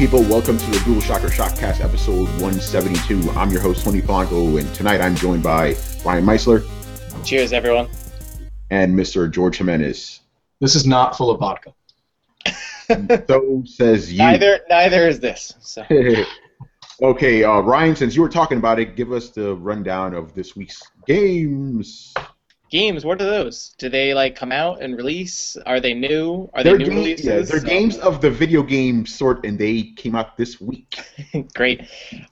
people? Welcome to the Dual Shocker Shockcast episode 172. I'm your host, Tony Polanco, and tonight I'm joined by Ryan Meitzler Cheers, everyone. and Mr. George Jimenez. This is not full of vodka. So says you. Neither, neither is this. So, okay, uh, Ryan, since you were talking about it, give us the rundown of this week's games. Games. What are those? Do they like come out and release? Are they new? Are they They're, new ga- releases? yeah, they're So- games of the video game sort, and they came out this week. Great.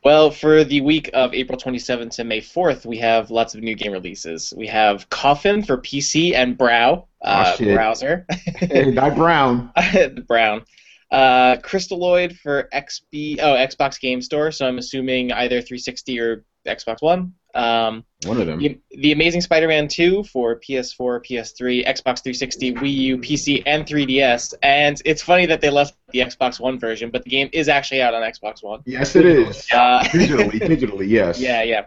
Well, for the week of April 27th to May 4th, we have lots of new game releases. We have Coffin for PC and Brow uh, Aw, shit. browser. Guy Brown. Brown. Uh, Crystalloid for XB oh Xbox Game Store. So I'm assuming either 360 or Xbox One. Um, One of them. the, the Amazing Spider-Man 2 for PS4, PS3, Xbox 360, Wii U, PC, and 3DS. And it's funny that they left the Xbox One version, but the game is actually out on Xbox One. Yes, it is. Uh, digitally, digitally, yes. yeah, yeah.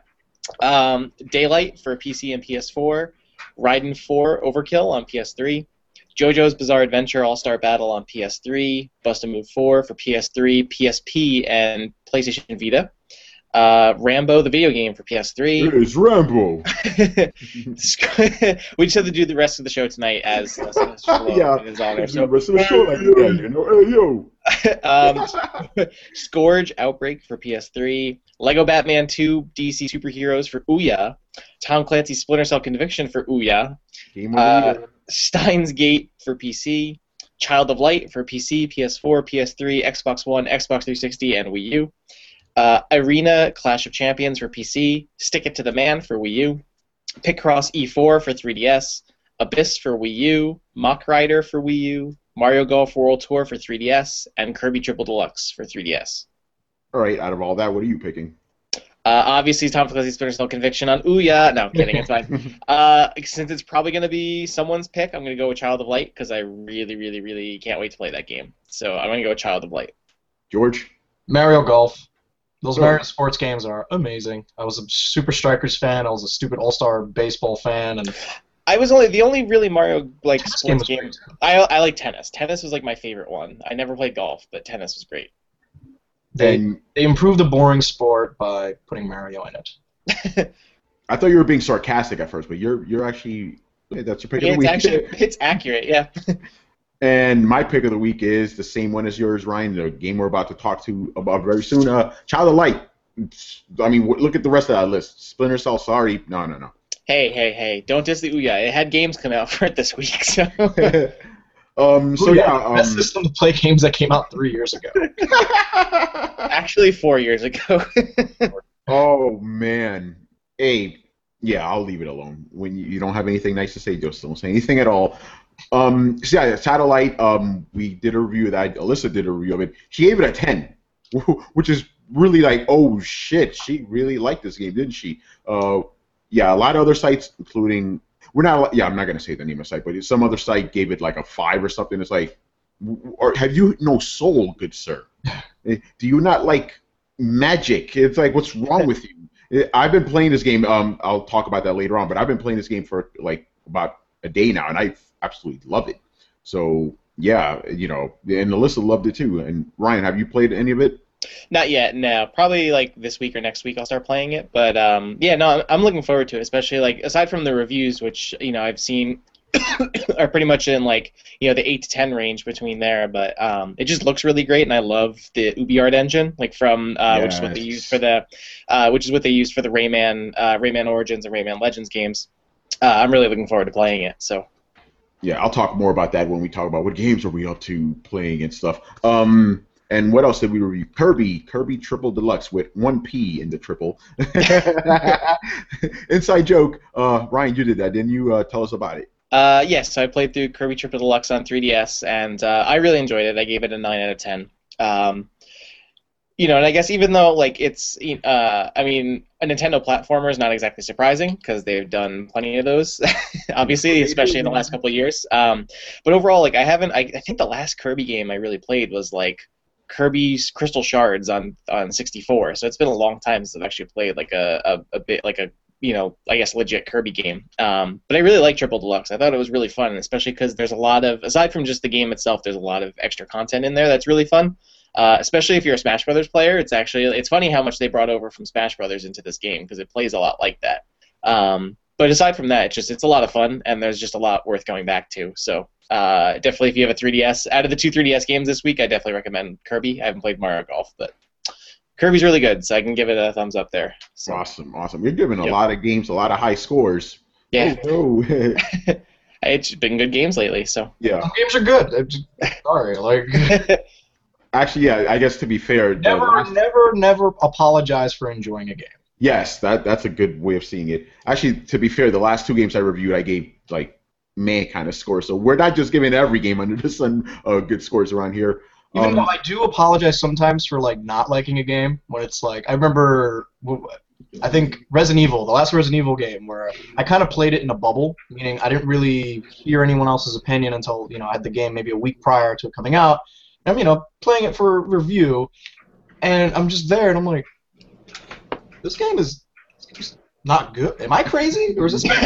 Um, Daylight for PC and PS4, Raiden 4 Overkill on PS3, JoJo's Bizarre Adventure All Star Battle on PS3, Bust a Move 4 for PS3, PSP, and PlayStation Vita. Uh, Rambo the video game for PS3. It is Rambo. we just have to do the rest of the show tonight as uh, Yeah. is on there. The rest of the show like that, you know? Hey, yo. um, Scourge Outbreak for PS3, Lego Batman 2 DC Superheroes for Ouya, Tom Clancy's Splinter Cell Conviction for Ouya, Game Uh. Steins Gate for PC, Child of Light for PC, PS4, PS3, Xbox One, Xbox 360, and Wii U. Uh, Arena Clash of Champions for PC, Stick It to the Man for Wii U, Picross E4 for 3DS, Abyss for Wii U, Mock Rider for Wii U, Mario Golf World Tour for 3DS, and Kirby Triple Deluxe for 3DS. All right, out of all that, what are you picking? Uh, obviously, Tom Clancy's Splinter Cell Conviction on Ouya. No, I'm kidding. It's fine. Uh, since it's probably going to be someone's pick, I'm going to go with Child of Light because I really, really, really can't wait to play that game. So I'm going to go with Child of Light. George? Mario Golf. Those. Mario sports games are amazing. I was a Super Strikers fan. I was a stupid All Star baseball fan, and I was only the only really Mario like this game sports was game. I I like tennis. Tennis was like my favorite one. I never played golf, but tennis was great. They And they improved the boring sport by putting Mario in it. I thought you were being sarcastic at first, but you're you're actually that's your pick Yeah, of it's actually it's accurate. Yeah. and my pick of the week is the same one as yours, Ryan. The game we're about to talk to about very soon. Uh, Child of Light. I mean, look at the rest of that list. Splinter Cell. Sorry, no, no, no. Hey, hey, hey! Don't diss the Ouya. It had games come out for it this week, so. um. So Ooh, yeah. best Um, system to play games that came out three years ago. Actually, four years ago. Oh man. Hey, yeah, I'll leave it alone. When you, you don't have anything nice to say, just don't say anything at all. Um, so yeah, Child of Light. Um, we did a review of that. Alyssa did a review of it. She gave it a ten, which is really like, oh shit, she really liked this game, didn't she? Uh, yeah, a lot of other sites, including we're not. Yeah, I'm not gonna say the name of the site, but some other site gave it like a five or something. It's like, or have you no soul, good sir? Eh, Do you not like magic? It's like, what's wrong with you? Eh, I've been playing this game. Um, I'll talk about that later on, but I've been playing this game for like about a day now, and I absolutely love it. So yeah, you know, and Alyssa loved it too. And Ryan, have you played any of it? Not yet, no. Probably like this week or next week I'll start playing it. But um, yeah, no, I'm- looking forward to it. Especially like aside from the reviews, which you know I've seen are pretty much in like you know the eight to ten range between there. But um, it just looks really great, and I love the UbiArt engine, like from uh, which is what they Yes. used for the, uh, which is what they used for the Rayman, uh, Rayman Origins and Rayman Legends games. Uh, I'm really looking forward to playing it. So Yeah, I'll talk more about that when we talk about what games are we up to playing and stuff. Um, and what else did we review? Kirby, Kirby Triple Deluxe with one P in the triple. Inside joke. Uh, Ryan, you did that, didn't you? Uh, tell us about it. Uh, yes, so I played through Kirby Triple Deluxe on 3DS, and uh, I really enjoyed it. I gave it a nine out of ten. Um, you know, and I guess even though like it's, uh, I mean, a Nintendo platformer is not exactly surprising because they've done plenty of those, obviously, especially in the last couple of years. Um, but overall, like I haven't, I, I think the last Kirby game I really played was like Kirby's Crystal Shards on on 64. So it's been a long time since I've actually played like a, a, a bit like a you know I guess legit Kirby game. Um, but I really like Triple Deluxe. I thought it was really fun, especially because there's a lot of aside from just the game itself, there's a lot of extra content in there that's really fun. Uh, especially if you're a Smash Brothers player, it's actually it's funny how much they brought over from Smash Brothers into this game because it plays a lot like that. Um, but aside from that, it's just it's a lot of fun and there's just a lot worth going back to. So uh, definitely, if you have a 3DS, out of the two 3DS games this week, I definitely recommend Kirby. I haven't played Mario Golf, but Kirby's really good, so I can give it a thumbs up there. So, Awesome, awesome. You're giving a Yep. lot of games, a lot of high scores. yeah, Oh, no. it's been good games lately. So yeah. Some games are good. I'm just- sorry, like Actually, yeah. I guess to be fair, never, last- never, never apologize for enjoying a game. yes, that that's a good way of seeing it. Actually, to be fair, the last two games I reviewed, I gave like man kind of scores. So we're not just giving every game under the sun uh, good scores around here. Even Um, though I do apologize sometimes for like not liking a game when it's like I remember I think Resident Evil, the last Resident Evil game where I kind of played it in a bubble, meaning I didn't really hear anyone else's opinion until, you know, I had the game maybe a week prior to it coming out. And I'm, you know, playing it for review and I'm just there and I'm like this game is just not good. Am I crazy? Or is this game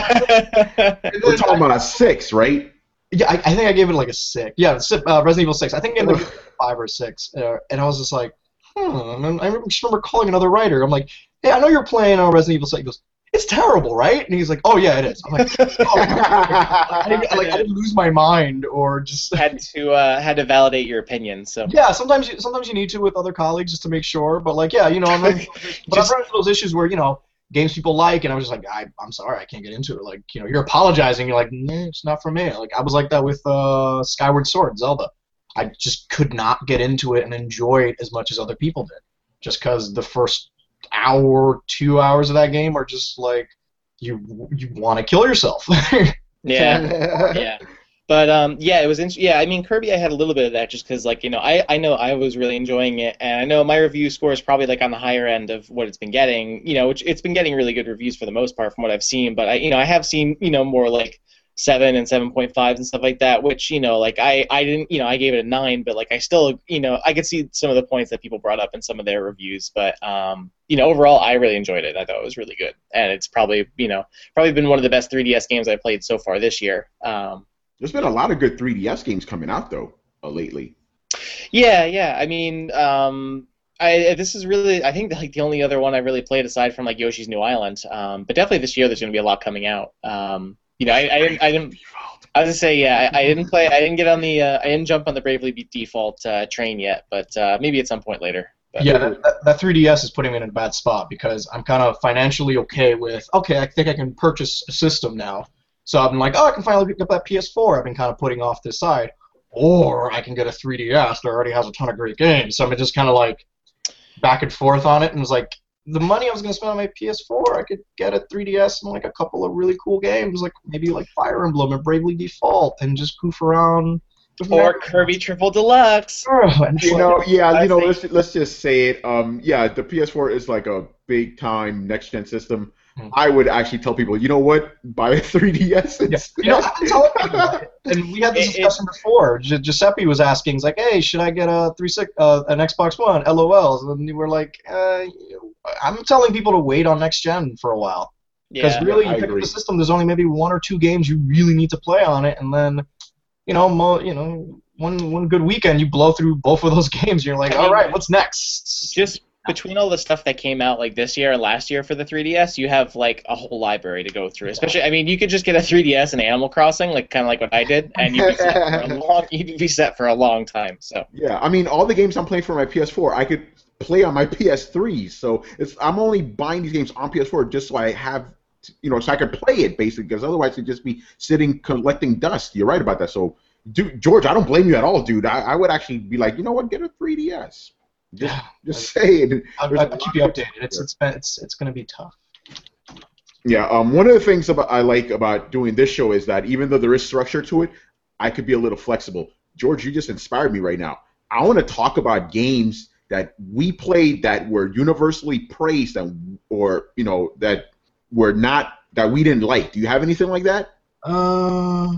And we're then talking about a six, right? yeah, I, I think I gave it like a six. Yeah, uh, Resident Evil Six. I think I gave it like five or six, uh, and I was just like, hmm. And I remember, just remember calling another writer. I'm like, hey, I know you're playing on Resident Evil Six. He goes, it's terrible, right? And he's like, oh yeah, it is. I'm like, oh, I didn't, like, I didn't lose my mind or just. had to uh, had to validate your opinion. So Yeah, sometimes you sometimes you need to with other colleagues just to make sure. But like, yeah, you know, I'm running, but I've run into those issues where you know games people like, and I was just like, I, I'm sorry, I can't get into it. Like, you know, you're apologizing. You're like, nah, it's not for me. Like, I was like that with uh, Skyward Sword, Zelda. I just could not get into it and enjoy it as much as other people did, just because the first hour, two hours of that game are just like you you want to kill yourself. yeah, yeah. But um, yeah, it was int- yeah. I mean, Kirby, I had a little bit of that just because, like, you know, I I know I was really enjoying it, and I know my review score is probably like on the higher end of what it's been getting. You know, which it's been getting really good reviews for the most part from what I've seen. But I, you know, I have seen you know more like seven and seven point fives and stuff like that. Which you know, like I I didn't you know I gave it a nine, but like I still you know I could see some of the points that people brought up in some of their reviews. But um, you know, overall, I really enjoyed it. I thought it was really good, and it's probably you know probably been one of the best 3DS games I've played so far this year. Um, There's been a lot of good 3DS games coming out though uh, lately. Yeah, yeah. I mean, um, I this is really I think like the only other one I really played aside from like Yoshi's New Island. Um, but definitely this year there's going to be a lot coming out. Um, you know, I, I didn't I didn't I was gonna say yeah I, I didn't play I didn't get on the uh, I didn't jump on the Bravely Default uh, train yet, but uh, maybe at some point later. But, Yeah, that, that, that 3DS is putting me in a bad spot because I'm kind of financially okay with, okay, I think I can purchase a system now. So I've been like, oh, I can finally pick up that PS4 I've been kind of putting off this side. Or I can get a 3DS that already has a ton of great games. So I'm just kind of like back and forth on it. And it's like, the money I was going to spend on my PS4, I could get a 3DS and like a couple of really cool games, like maybe like Fire Emblem and Bravely Default, and just goof around. with or Kirby Triple Deluxe. And You like- know, yeah, I you know, think- let's let's just say it. Um, yeah, the PS4 is like a big time next gen system. Hmm. I would actually tell people, you know what, buy a 3DS. Yeah. You know, I've been telling people and we had this It- it- discussion before. Gi- Giuseppe was asking, he's like, "Hey, should I get a three six, uh, an Xbox One?" LOLs, and we were like, uh, "I'm telling people to wait on next gen for a while because Yeah. really, I you pick up agree. the system. There's only maybe one or two games you really need to play on it, and then, you know, mo- you know, one one good weekend you blow through both of those games. You're like, all right, what's next? Just between all the stuff that came out like this year and last year for the 3DS, you have like a whole library to go through. Especially, I mean, you could just get a 3DS and Animal Crossing, like kind of like what I did, and you'd be set for a long, you'd be set for a long time. So Yeah, I mean, all the games I'm playing for my PS4, I could play on my PS3. So it's I'm only buying these games on PS4 just so I have, you know, so I could play it basically. Because otherwise, it'd just be sitting collecting dust. You're right about that. So, dude, George, I don't blame you at all, dude. I, I would actually be like, you know what, get a 3DS. Just, Yeah. just say it. I'll, I'll keep you updated. It's it's been, it's it's gonna be tough. Yeah, um, one of the things about I like about doing this show is that even though there is structure to it, I could be a little flexible. George, you just inspired me right now. I want to talk about games that we played that were universally praised and or you know that were not that we didn't like. Do you have anything like that? Uh,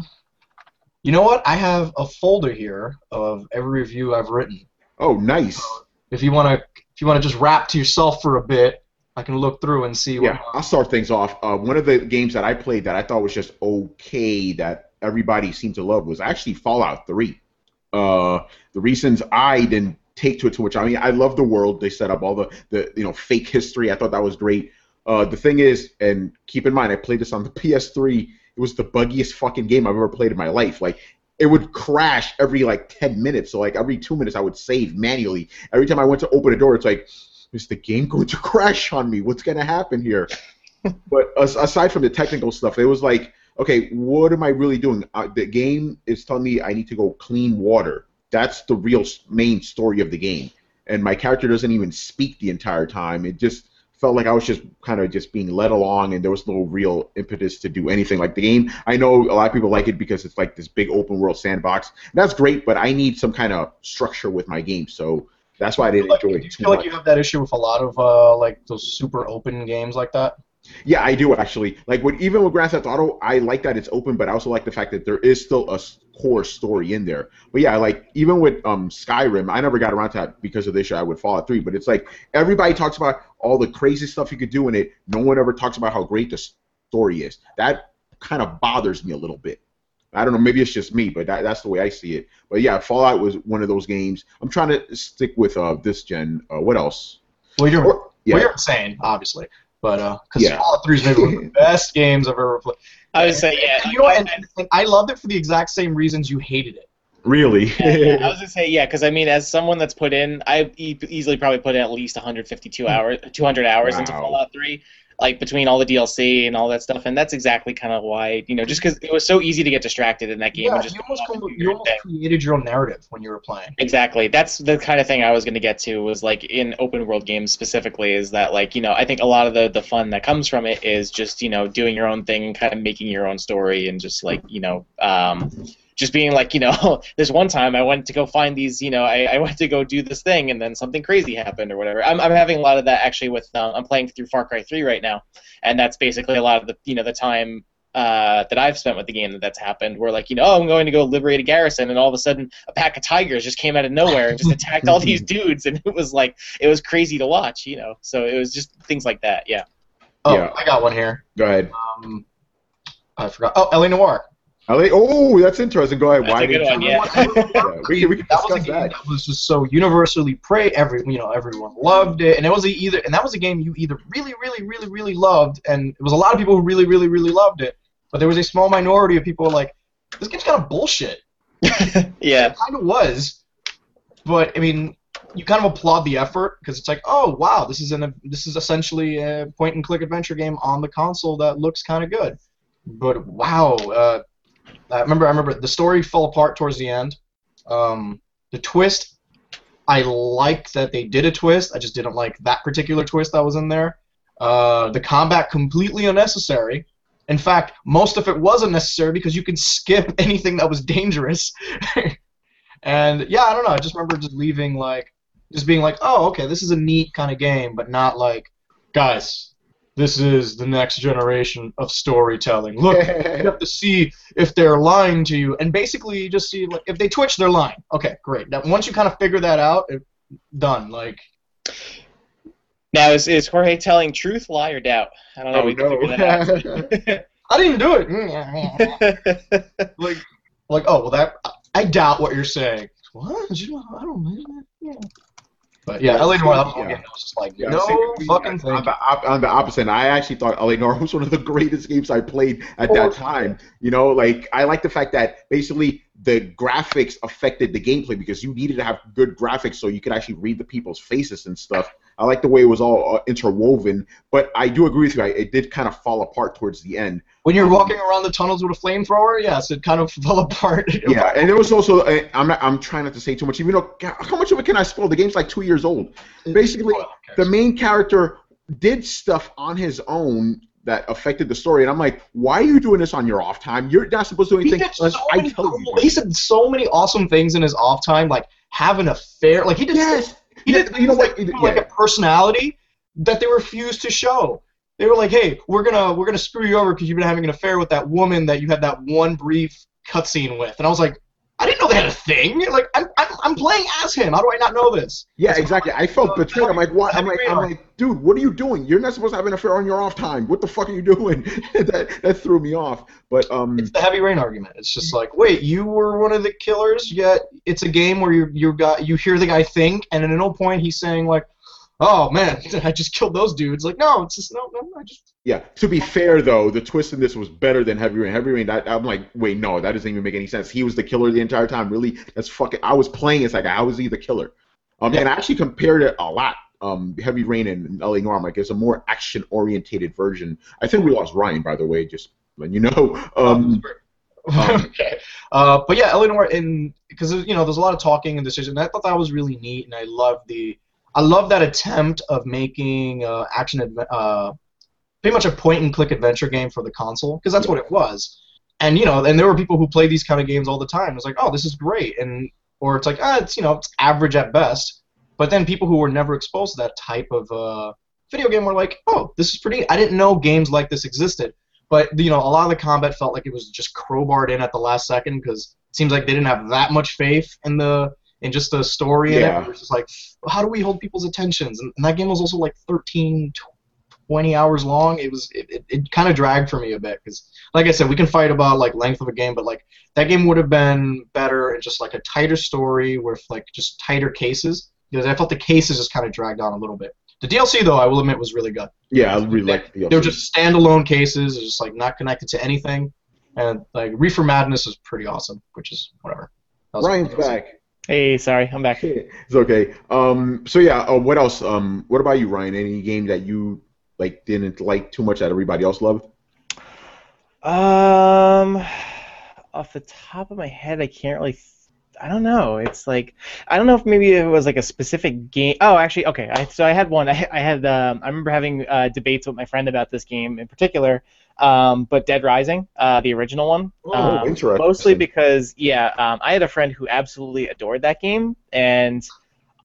you know what? I have a folder here of every review I've written. Oh, nice. If you wanna, if you wanna just rap to yourself for a bit, I can look through and see. Yeah, I'll start things off. Uh, one of the games that I played that I thought was just okay that everybody seemed to love was actually Fallout 3. Uh, the reasons I didn't take to it too much. I mean, I love the world they set up, all the the you know fake history. I thought that was great. Uh, the thing is, and keep in mind, I played this on the PS3. It was the buggiest fucking game I've ever played in my life. Like it would crash every like 10 minutes. So like every two minutes I would save manually. Every time I went to open a door, it's like, is the game going to crash on me? What's going to happen here? but aside from the technical stuff, it was like, okay, what am I really doing? Uh, the game is telling me I need to go clean water. That's the real main story of the game. And my character doesn't even speak the entire time. It just felt like I was just kind of just being led along, and there was no real impetus to do anything. Like the game, I know a lot of people like it because it's like this big open world sandbox. And that's great, but I need some kind of structure with my game, so that's why I didn't like, enjoy do it. you feel like you have that issue with a lot of uh, like those super open games like that? Yeah, I do actually. Like with even with Grand Theft Auto, I like that it's open, but I also like the fact that there is still a core story in there. But yeah, like even with um, Skyrim, I never got around to that because of the issue I would Fallout 3. But it's like everybody talks about all the crazy stuff you could do in it. No one ever talks about how great the story is. That kind of bothers me a little bit. I don't know, maybe it's just me, but that, that's the way I see it. But yeah, Fallout was one of those games. I'm trying to stick with uh, this gen. Uh, what else? Well, you're Or- yeah. well, you're insane, obviously, but uh, because Yeah. Fallout 3 is maybe one of the best games I've ever played. I would say yeah. And you know what? And, and I loved it for the exact same reasons you hated it. Really? yeah, yeah, I was gonna say yeah, because I mean, as someone that's put in, I e- easily probably put in at least 152 hours, 200 hours into Fallout 3, like between all the DLC and all that stuff, and that's exactly kind of why you know, just because it was so easy to get distracted in that game Yeah, and just you almost, off and come- you almost created your own narrative when you were playing. Exactly. That's the kind of thing I was going to get to was like in open world games specifically is that like, you know, I think a lot of the the fun that comes from it is just, you know, doing your own thing, kind of making your own story and just like, you know, um just being like, you know, this one time I went to go find these, you know, I, I went to go do this thing and then something crazy happened or whatever. I'm, I'm having a lot of that actually with, um, I'm playing through Far Cry 3 right now. And that's basically a lot of the, you know, the time uh, that I've spent with the game that that's happened. Where like, you know, oh, I'm going to go liberate a garrison, and all of a sudden, a pack of tigers just came out of nowhere and just attacked all these dudes, and it was like, it was crazy to watch, you know. So it was just things like that, yeah. Oh, Yeah. I got one here. Go ahead. Um, I forgot. Oh, LA Noire. LA, oh, that's interesting. Go ahead. That's Why a good didn't one, you- yeah. Yeah, we can, we can that was a discuss game that. that. was just so universally praised. Every you know, everyone loved it, and it was a either, and that was a game you either really, really, really, really loved, and it was a lot of people who really, really, really loved it, but there was a small minority of people who were like, this game's kind of bullshit. yeah. It kind of was, but I mean, you kind of applaud the effort because it's like, oh wow, this is an this is essentially a point and click adventure game on the console that looks kind of good. But wow, uh, I remember I remember the story fell apart towards the end. Um, the twist, I liked that they did a twist. I just didn't like that particular twist that was in there. Uh, the combat completely unnecessary. In fact, most of it was unnecessary because you can skip anything that was dangerous. and yeah, I don't know. I just remember just leaving like, just being like, oh, okay, this is a neat kind of game, but not like, guys, this is the next generation of storytelling. Look, you have to see if they're lying to you, and basically you just see like if they twitch, they're lying. Okay, great. Now, once you kind of figure that out, it, done. Like, Now, is, is Jorge telling truth, lie, or doubt? I don't know. Oh, we can oh, figure that I didn't do it. like, like, oh well, that I doubt what you're saying. What? You I don't know. Yeah. But yeah, LA Noire, that was one Yeah. game that was just like, Yeah, no see, we- fucking on thing. the, op- on the opposite, I actually thought LA Noire was one of the greatest games I played at that oh. time. You know, like I like the fact that basically the graphics affected the gameplay because you needed to have good graphics so you could actually read the people's faces and stuff. I like the way it was all uh, interwoven, but I do agree with you. I, it did kind of fall apart towards the end. When you're walking around the tunnels with a flamethrower, yes, it kind of fell apart. Yeah, and it was also uh, I'm not, I'm trying not to say too much, even though God, how much of it can I spoil? The game's like two years old. Basically, Well, the main character did stuff on his own that affected the story, and I'm like, why are you doing this on your off time? You're not supposed to do He anything did so I many cool, he said so many awesome things in his off time, like have an affair. Like he did, Yes. He Yeah, did you know what? that have, like a personality that they refused to show. They were like, "Hey, we're gonna we're gonna screw you over because you've been having an affair with that woman that you had that one brief cutscene with." And I was like, "I didn't know they had a thing. Like, I'm I'm, playing as him. How do I not know this? Yeah, That's exactly. I felt betrayed. I'm like, what? I'm like, I'm like, dude, what are you doing? You're not supposed to have an affair on your off time. What the fuck are you doing? that that threw me off. But um, It's the heavy rain argument. It's just like, wait, you were one of the killers, yet it's a game where you you got you hear the guy think, and at no point he's saying like, oh man, I just killed those dudes. Like, no, it's just no, no, I just yeah. To be fair though, the twist in this was better than Heavy Rain. Heavy Rain, that, I'm like, wait, no, that doesn't even make any sense. He was the killer the entire time. Really, that's fucking. I was playing as like I was he the killer. Um, Yeah. and I actually compared it a lot. Um, Heavy Rain and LA Noire, like, it's a more action orientated version. I think we lost Ryan, by the way, just letting you know. Um, um, okay. Uh, but yeah, LA Noire, in because you know, there's a lot of talking and decision. I thought that was really neat, and I love the, I love that attempt of making uh, action, uh, pretty much a point and click adventure game for the console, because that's what it was. And you know, and there were people who play these kind of games all the time. It's like, oh, this is great, and or it's like, ah, it's you know, it's average at best. But then people who were never exposed to that type of uh, video game were like, oh, this is pretty. I didn't know games like this existed. But you know, a lot of the combat felt like it was just crowbarred in at the last second because it seems like they didn't have that much faith in the in just the story and Yeah. it. It was just like, how do we hold people's attentions? And, and that game was also like 13, 20 hours long. It was it, it, it kind of dragged for me a bit because, like I said, we can fight about like length of a game, but like that game would have been better and just like a tighter story with like just tighter cases because I felt the cases just kind of dragged on a little bit. The DLC though, I will admit, was really good. yeah, I really like the They were just standalone cases, it's just like not connected to anything. And like Reefer Madness is pretty awesome, which is whatever. Ryan's back. Hey, sorry, I'm back. It's okay. Um, so yeah, uh, what else? Um, what about you, Ryan? Any game that you like didn't like too much that everybody else loved? Um, off the top of my head, I can't really. Th- I don't know. It's like I don't know if maybe it was like a specific game. Oh, actually, okay. I, so I had one. I, I had. Um, I remember having uh, debates with my friend about this game in particular. Um, but Dead Rising, uh, the original one. Oh, um, interesting. Mostly because yeah, um, I had a friend who absolutely adored that game, and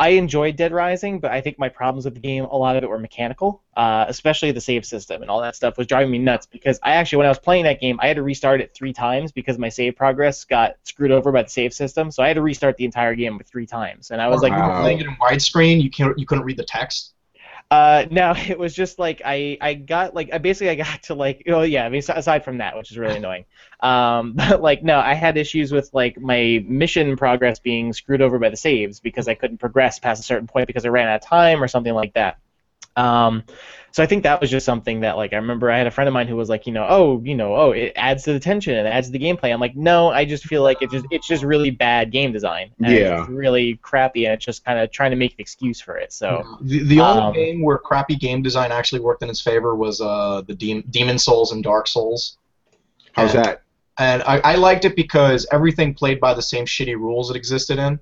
I enjoyed Dead Rising, but I think my problems with the game, a lot of it were mechanical, uh, especially the save system and all that stuff was driving me nuts because I actually, when I was playing that game, I had to restart it three times because my save progress got screwed over by the save system. So I had to restart the entire game with three times, and I was like, you were playing it in widescreen, you can't you couldn't read the text. Uh, no, it was just like I, I got like I basically I got to like oh yeah I mean aside from that which is really annoying, um, but like no I had issues with like my mission progress being screwed over by the saves because I couldn't progress past a certain point because I ran out of time or something like that. Um, so I think that was just something that like I remember I had a friend of mine who was like you know oh you know oh it adds to the tension and adds to the gameplay. I'm like no I just feel like it just it's just really bad game design. And Yeah. It's really crappy and it's just kind of trying to make an excuse for it. So. The, the only Um, game where crappy game design actually worked in its favor was uh, the Dem- Demon Souls and Dark Souls. How's And- that? and I, I liked it because everything played by the same shitty rules it existed in.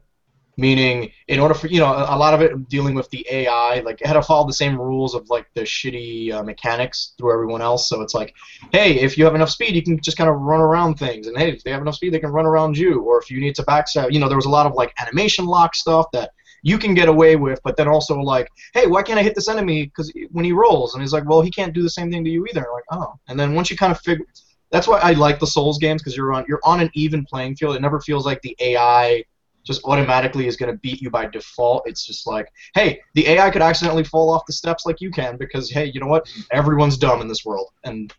Meaning, in order for you know, a lot of it dealing with the AI, like it had to follow the same rules of like the shitty uh, mechanics through everyone else. So it's like, hey, if you have enough speed, you can just kind of run around things, and hey, if they have enough speed, they can run around you. Or if you need to backstab, you know, there was a lot of like animation lock stuff that you can get away with, but then also like, hey, why can't I hit this enemy? Because when he rolls, and he's like, well, he can't do the same thing to you either. Like, oh, and then once you kind of figure that's why I like the Souls games because you're on you're on an even playing field. It never feels like the AI just automatically is going to beat you by default. It's just like, hey, the AI could accidentally fall off the steps like you can because hey, you know what? Everyone's dumb in this world, and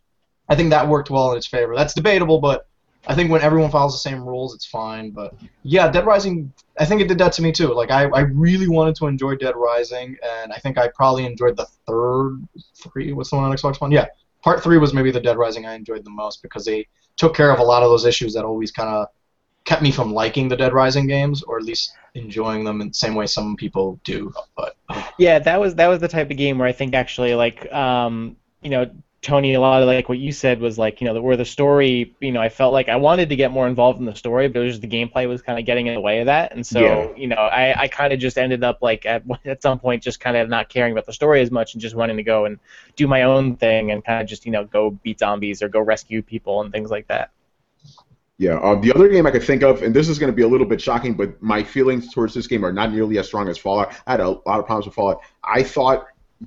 I think that worked well in its favor. That's debatable, but I think when everyone follows the same rules, it's fine. But yeah, Dead Rising, I think it did that to me too. Like I, I really wanted to enjoy Dead Rising, and I think I probably enjoyed the third three. What's the one on Xbox One? Yeah, part three was maybe the Dead Rising I enjoyed the most because they took care of a lot of those issues that always kind of kept me from liking the Dead Rising games, or at least enjoying them in the same way some people do. But Yeah, that was that was the type of game where I think actually like um, you know Tony a lot of like what you said was like you know where the story you know I felt like I wanted to get more involved in the story but it was just the gameplay was kind of getting in the way of that and so Yeah. you know I, I kind of just ended up like at at some point just kind of not caring about the story as much and just wanting to go and do my own thing and kind of just you know go beat zombies or go rescue people and things like that. Yeah. Uh, the other game I could think of, and this is going to be a little bit shocking, but my feelings towards this game are not nearly as strong as Fallout. I had a lot of problems with Fallout. I thought,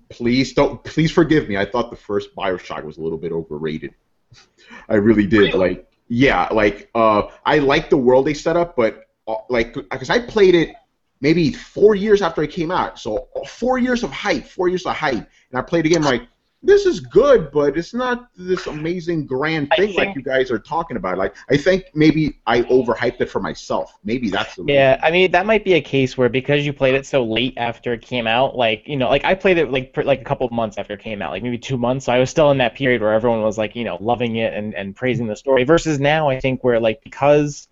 please don't, please forgive me. I thought the first Bioshock was a little bit overrated. I really did. Really? Like, yeah, like uh, I like the world they set up, but uh, like, because I played it maybe four years after it came out. So four years of hype, four years of hype, and I played again like this is good, but it's not this amazing grand thing think- like you guys are talking about. Like I think maybe I overhyped it for myself. Maybe that's the Yeah, I mean that might be a case where because you played it so late after it came out, like you know, like I played it like like a couple of months after it came out, like maybe two months. So I was still in that period where everyone was like, you know, loving it and, and praising the story. Versus now, I think where like because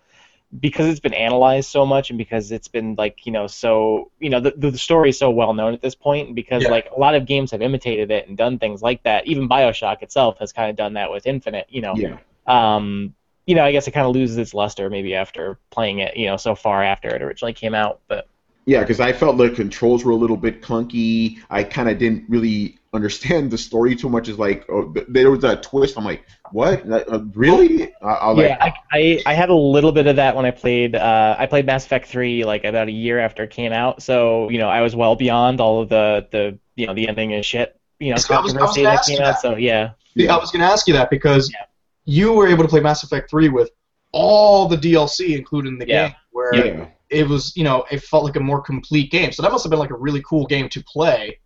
because it's been analyzed so much and because it's been like you know so you know the the story is so well known at this point and because Yeah. like a lot of games have imitated it and done things like that. Even Bioshock itself has kind of done that with Infinite. You know, Yeah. um, you know, I guess it kind of loses its luster maybe after playing it, you know, so far after it originally came out. But Yeah, because I felt the controls were a little bit clunky. I kind of didn't really understand the story too much. Is like oh, there was that twist. I'm like, what? Like, uh, really? I, I like, yeah, I, I I had a little bit of that when I played. Uh, I played Mass Effect three like about a year after it came out, so you know I was well beyond all of the the you know the ending and shit. You know, So I was- I was controversy gonna that ask came you out. that. So yeah, I was going to ask you that because Yeah. you were able to play Mass Effect 3 with all the DLC included in the Yeah. game, where yeah. it was, you know, it felt like a more complete game. So that must have been like a really cool game to play.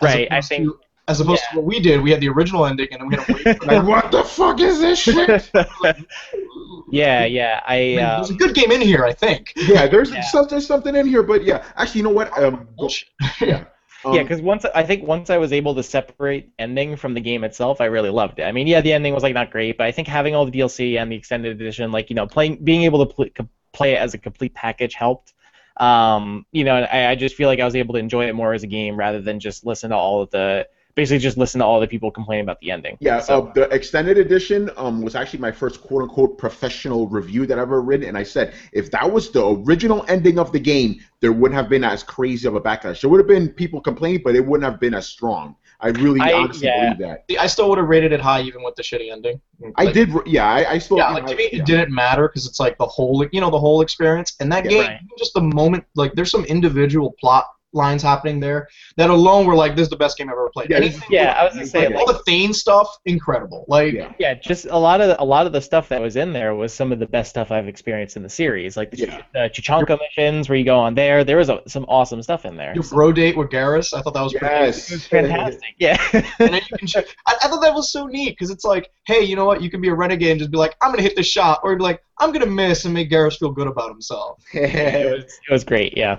As Right, I think- to- as opposed to what we did, we had the original ending, and then we had to wait. For Like, what the fuck is this shit? yeah, yeah. I I mean, uh, there's a good game in here, I think. yeah, there's Yeah. something something in here, but yeah, actually, you know what? Um, yeah. Um, yeah, because once I think once I was able to separate ending from the game itself, I really loved it. I mean, yeah, the ending was like not great, but I think having all the DLC and the extended edition, like you know, playing being able to pl- play it as a complete package helped. Um, you know, I, I just feel like I was able to enjoy it more as a game rather than just listen to all of the basically just listen to all the people complaining about the ending. Yeah, So, uh, the extended edition um, was actually my first quote unquote professional review that I've ever written, and I said if that was the original ending of the game, there wouldn't have been as crazy of a backlash. There would have been people complaining, but it wouldn't have been as strong. I really I- honestly yeah. believe that. I still would have rated it high even with the shitty ending. Mm, I Like, did, yeah, I, I still. Yeah, like to me, I- it didn't matter because it's like the whole, you know, the whole experience. And that Yeah, game, right. even just the moment, like there's some individual plot lines happening there that alone were like, this is the best game I've ever played. Yeah, Anything yeah, with- I was gonna say, like, all the Thane stuff, incredible. Like, Yeah. yeah, just a lot of a lot of the stuff that was in there was some of the best stuff I've experienced in the series, like the Yeah. uh, Tuchanka missions where you go on there. There was a, some awesome stuff in there. your bro date with Garrus, I thought that was pretty Yes. It was fantastic. Yeah. and then you can check. I, I thought that was so neat because it's like, hey, you know what? You can be a renegade and just be like, I'm gonna hit the shot, or be like, I'm gonna miss and make Garrus feel good about himself. it, was, it was great. Yeah.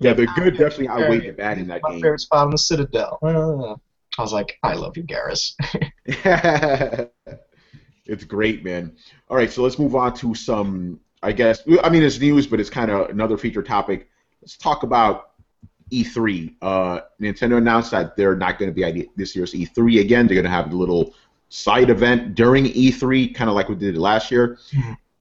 Yeah, the good definitely outweighed the bad in that My game. My favorite spot on the Citadel. Uh, I was like, I love you, Garrus. it's great, man. All right, so let's move on to some. I guess I mean it's news, but it's kind of another feature topic. Let's talk about E3. Uh, Nintendo announced that they're not going to be at this year's E3 again. They're going to have a little side event during E3, kind of like we did last year.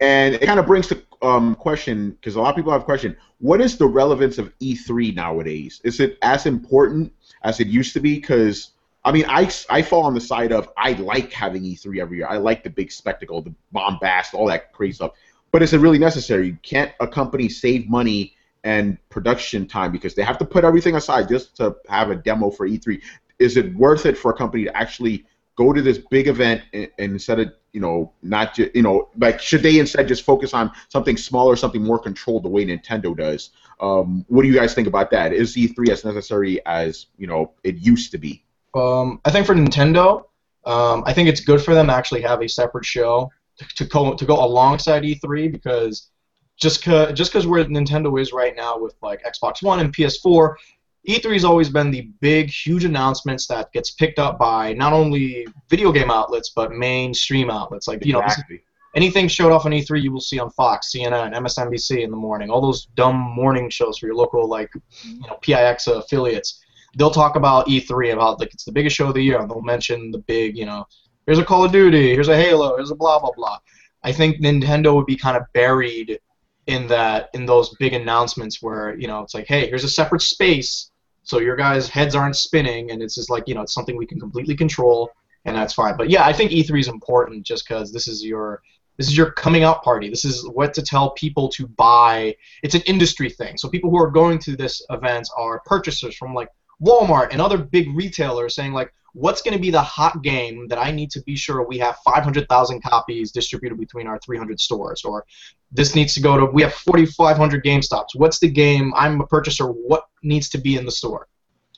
And it kind of brings the um, question because a lot of people have a question: What is the relevance of E3 nowadays? Is it as important as it used to be? Because I mean, I, I fall on the side of I like having E3 every year. I like the big spectacle, the bombast, all that crazy stuff. But is it really necessary? Can't a company save money and production time because they have to put everything aside just to have a demo for E3? Is it worth it for a company to actually go to this big event and, instead of you know not just you know like should they instead just focus on something smaller, something more controlled the way Nintendo does? Um, what do you guys think about that? Is E3 as necessary as you know it used to be? Um, I think for Nintendo, um, I think it's good for them to actually have a separate show to go to go alongside E3 because just cause, just because where Nintendo is right now with like Xbox One and PS4, E3 has always been the big, huge announcements that gets picked up by not only video game outlets but mainstream outlets. Like you know, this anything showed off on E3, you will see on Fox, CNN, MSNBC in the morning. All those dumb morning shows for your local like you know PIX affiliates. They'll talk about E3 about like it's the biggest show of the year, and they'll mention the big you know here's a Call of Duty, here's a Halo, here's a blah blah blah. I think Nintendo would be kind of buried in that in those big announcements where you know it's like hey here's a separate space so your guys heads aren't spinning and it's just like you know it's something we can completely control and that's fine but yeah i think e3 is important just because this is your this is your coming out party this is what to tell people to buy it's an industry thing so people who are going to this event are purchasers from like walmart and other big retailers saying like what's going to be the hot game that I need to be sure we have 500,000 copies distributed between our 300 stores, or this needs to go to we have 4,500 GameStops. What's the game? I'm a purchaser. What needs to be in the store?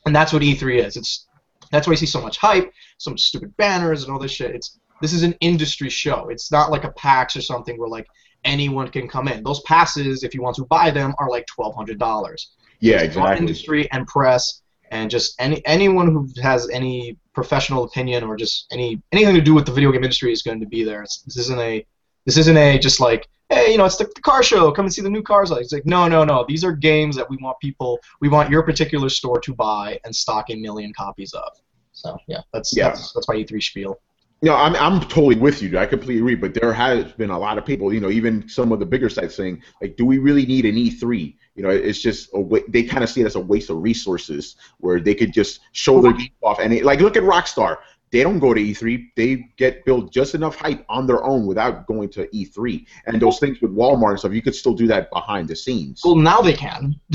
And that's what E3 is. It's that's why you see so much hype, some stupid banners and all this shit. It's this is an industry show. It's not like a PAX or something where like anyone can come in. Those passes, if you want to buy them, are like twelve hundred dollars. Yeah, It's exactly. Industry and press and just any anyone who has any professional opinion or just any anything to do with the video game industry is going to be there. It's, this isn't a this isn't a just like hey you know it's the, the car show come and see the new cars. It's like no no no these are games that we want people we want your particular store to buy and stock a million copies of. So yeah that's Yeah. that's that's my E3 spiel. No, I'm I'm totally with you. I completely agree. But there has been a lot of people, you know, even some of the bigger sites saying, like, do we really need an E3? You know, it's just a wa- they kind of see it as a waste of resources where they could just show their game off. And it, like, look at Rockstar. They don't go to E3. They get built just enough hype on their own without going to E3. And those things with Walmart and stuff, you could still do that behind the scenes. Well now they can.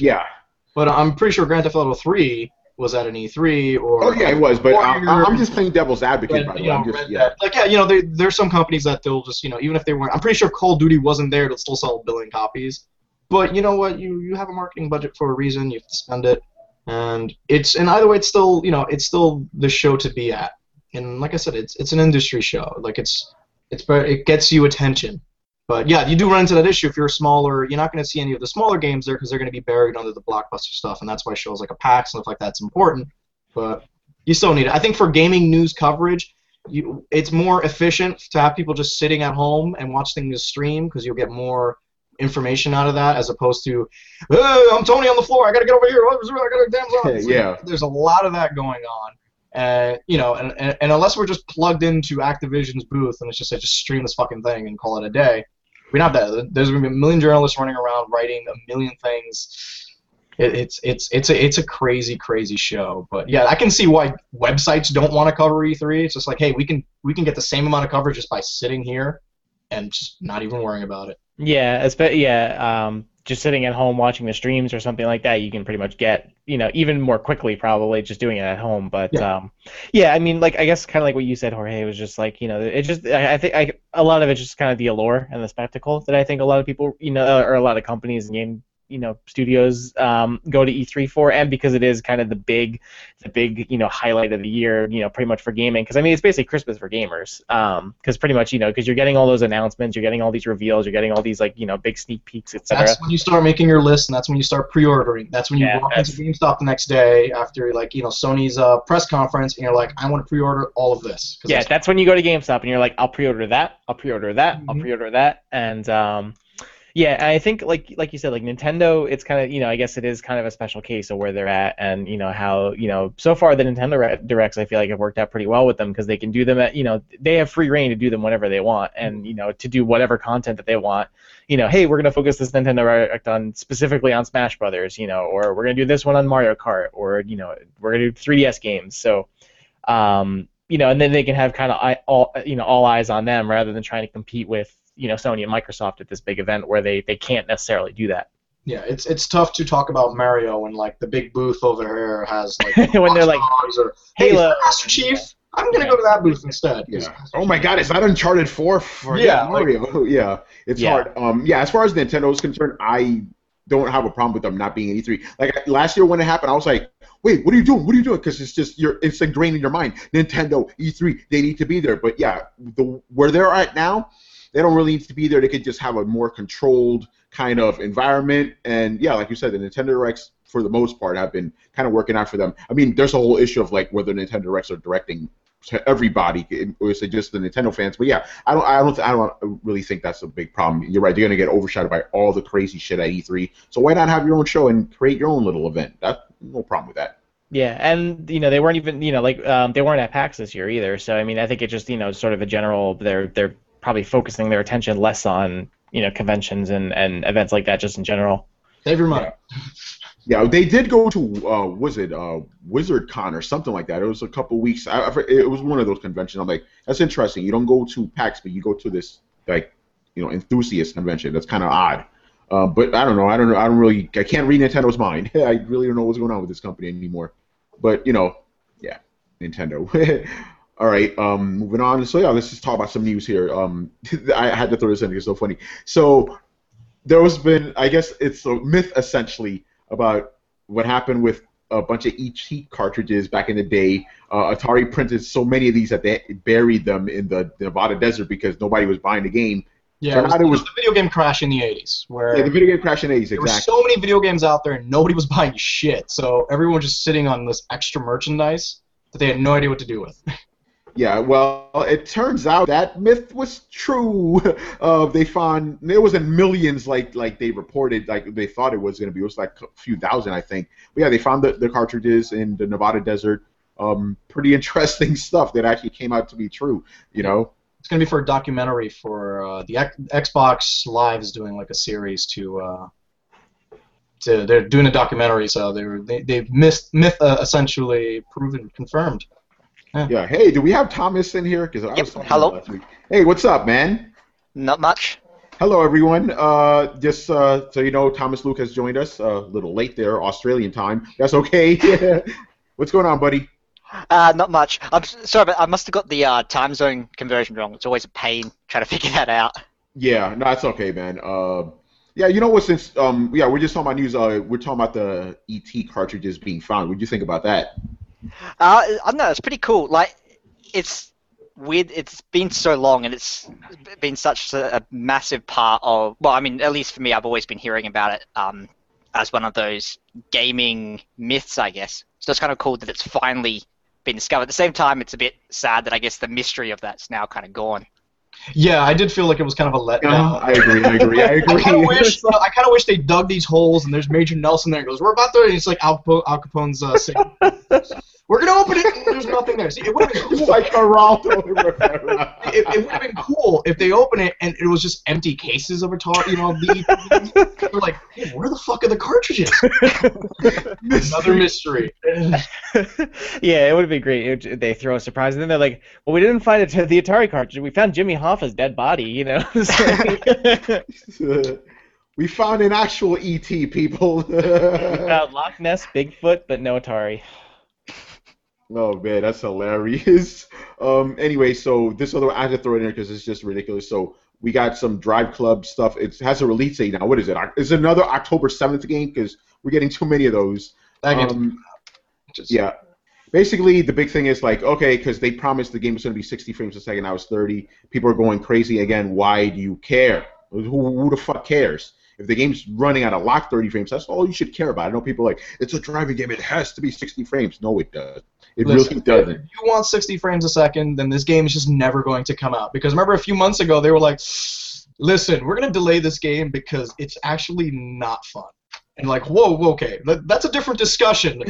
Yeah. But I'm pretty sure Grand Theft Auto 3 was at an E3 or. Oh yeah, it was. But I, I'm just playing devil's advocate. Red- by the way. just yeah. Like yeah, you know, there, there's some companies that they'll just you know even if they weren't. I'm pretty sure Call of Duty wasn't there, they'll still sell a billion copies. But you know what? You you have a marketing budget for a reason. You have to spend it, and it's and either way, it's still you know it's still the show to be at. And like I said, it's it's an industry show. Like it's it's it gets you attention. But yeah, you do run into that issue if you're smaller. You're not going to see any of the smaller games there because they're going to be buried under the blockbuster stuff, and that's why shows like a PAX and stuff like that's important. But you still need it. I think for gaming news coverage, you it's more efficient to have people just sitting at home and watch things stream because you'll get more information out of that as opposed to, I'm Tony on the floor. I gotta get over here. I gotta damn zone." Yeah. There's a lot of that going on. Uh, you know, and, and, and unless we're just plugged into Activision's booth and it's just say just stream this fucking thing and call it a day, we don't have that. There's gonna be a million journalists running around writing a million things. It, it's it's it's a it's a crazy crazy show. But yeah, I can see why websites don't want to cover E3. It's just like, hey, we can we can get the same amount of coverage just by sitting here and just not even worrying about it. Yeah, espe- yeah. Um, just sitting at home watching the streams or something like that, you can pretty much get, you know, even more quickly probably just doing it at home. But Yeah. um, yeah, I mean, like I guess kind of like what you said, Jorge, was just like, you know, it just I, I think I, a lot of it's just kind of the allure and the spectacle that I think a lot of people, you know, or a lot of companies and game, you know, studios um, go to E3 for, and because it is kind of the big, the big, you know, highlight of the year, you know, pretty much for gaming. Because I mean, it's basically Christmas for gamers. Because pretty much, you know, because you're getting all those announcements, you're getting all these reveals, you're getting all these like, you know, big sneak peeks, etc. That's when you start making your list, and that's when you start pre-ordering. That's when you Yeah, walk into GameStop the next day after like you know Sony's uh, press conference, and you're like, I want to pre-order all of this. Yeah, that's- that's when you go to GameStop and you're like, I'll pre-order that, I'll pre-order that, I'll Mhm. pre-order that, and um, yeah, I think like like you said, like Nintendo, it's kind of you know I guess it is kind of a special case of where they're at, and you know how you know so far the Nintendo Re- directs I feel like have worked out pretty well with them because they can do them at you know they have free reign to do them whenever they want, and you know to do whatever content that they want. You know, hey, we're gonna focus this Nintendo Direct on specifically on Smash Brothers, you know, or we're gonna do this one on Mario Kart, or you know we're gonna do 3DS games. So um, you know, and then they can have kind of all you know all eyes on them rather than trying to compete with you know Sony and Microsoft at this big event where they they can't necessarily do that. yeah, it's it's tough to talk about Mario when like the big booth over here has like When they're like, Watch or hey, Halo. Master Chief. I'm gonna Yeah. go to that booth instead. Yeah. Oh my God! Is that Uncharted Four for Yeah, Mario? yeah, it's Yeah. hard. Um, yeah. As far as Nintendo is concerned, I don't have a problem with them not being E3. Like last year when it happened, I was like, "Wait, what are you doing? What are you doing?" Because it's just you're it's ingrained in your mind. Nintendo E3, they need to be there. But yeah, the where they're at now, they don't really need to be there. They could just have a more controlled kind of environment. And yeah, like you said, the Nintendo Directs for the most part have been kind of working out for them. I mean, there's a whole issue of like whether Nintendo Directs are directing to everybody, or is it just the Nintendo fans? But yeah, I don't, I don't, I don't really think that's a big problem. You're right; you're gonna get overshadowed by all the crazy shit at E3. So why not have your own show and create your own little event? No problem with that. Yeah, and you know they weren't even you know like um, they weren't at PAX this year either. So I mean I think it just you know sort of a general they're they're probably focusing their attention less on you know conventions and and events like that just in general. Save your money. Yeah, they did go to uh, was it uh, Wizard Con or something like that. It was a couple weeks. I, I, it was one of those conventions. I'm like, that's interesting. You don't go to PAX, but you go to this like you know enthusiast convention. That's kind of odd. Uh, but I don't know. I don't know. I don't really. I can't read Nintendo's mind. I really don't know what's going on with this company anymore. But you know, yeah, Nintendo. All right, um, moving on. So yeah, let's just talk about some news here. Um, I had to throw this in because it's so funny. So there has been, I guess, it's a myth essentially about what happened with a bunch of ET cartridges back in the day. Uh, Atari printed so many of these that they buried them in the Nevada desert because nobody was buying the game. Yeah, it was, it was the video game crash in the 80s, where Yeah, the video game crash in the 80s, there were so many video games out there and nobody was buying shit. So everyone was just sitting on this extra merchandise that they had no idea what to do with. Yeah, well, it turns out that myth was true. Uh, they found it wasn't millions like like they reported, like they thought it was going to be. It was like a few thousand, I think. But yeah, they found the, the cartridges in the Nevada desert. Um, pretty interesting stuff that actually came out to be true. You know. It's gonna be for a documentary for uh, the X- Xbox Live is doing like a series to. Uh, to they're doing a documentary, so they were they they have missed myth uh, essentially proven confirmed. Yeah. Hey, do we have Thomas in here? Because I Yep, was talking hello. last week. Hey, what's up, man? Not much. Hello, everyone. Uh, just uh, so you know, Thomas Luke has joined us. uh, a little late there, Australian time. That's okay. what's going on, buddy? Uh, not much. I'm sorry, but I must have got the uh, time zone conversion wrong. It's always a pain trying to figure that out. Yeah, no, it's okay, man. Uh, yeah, you know what? Since um, yeah, we're just talking about news. Uh, we're talking about the ET cartridges being found. What do you think about that? Uh, I don't know. It's pretty cool. Like, it's weird. It's been so long, and it's been such a, a massive part of. Well, I mean, at least for me, I've always been hearing about it um, as one of those gaming myths, I guess. So it's kind of cool that it's finally been discovered. At the same time, it's a bit sad that I guess the mystery of that's now kind of gone. Yeah, I did feel like it was kind of a letdown. I agree. I agree. I I agree. kind of wish I kind of wish they dug these holes and there's Major Nelson there. He goes, "We're about to." And it's like Al, Capo- Al Capone's uh, saying, "We're gonna open it." And there's nothing there. See, it would have been It's cool. like Geraldo. It, it would have been cool if they open it and it was just empty cases of Atari. You know, the they're like, hey, "Where the fuck are the cartridges?" Another mystery. yeah, it would be great. It they throw a surprise, and then they're like, "Well, we didn't find it to the Atari cartridge. We found Jimmy Hoffa's dead body." You know. We found an actual ET, people. We found uh, Loch Ness, Bigfoot, but no Atari. Oh man, that's hilarious. Um, anyway, so this other I had to throw it in there because it's just ridiculous. So we got some Drive Club stuff. It has a release date now. What is it? It's another October seventh game? Because we're getting too many of those. Um, just- yeah. Basically, the big thing is like, okay, because they promised the game was going to be 60 frames a second. Now it's 30. People are going crazy again. Why do you care? Who, who the fuck cares? If the game's running at a lock 30 frames, that's all you should care about. I know people are like, it's a driving game. It has to be 60 frames. No, it does. It Listen, really doesn't. If you want 60 frames a second, then this game is just never going to come out. Because remember, a few months ago, they were like, listen, we're going to delay this game because it's actually not fun. And like, whoa, okay, that's a different discussion.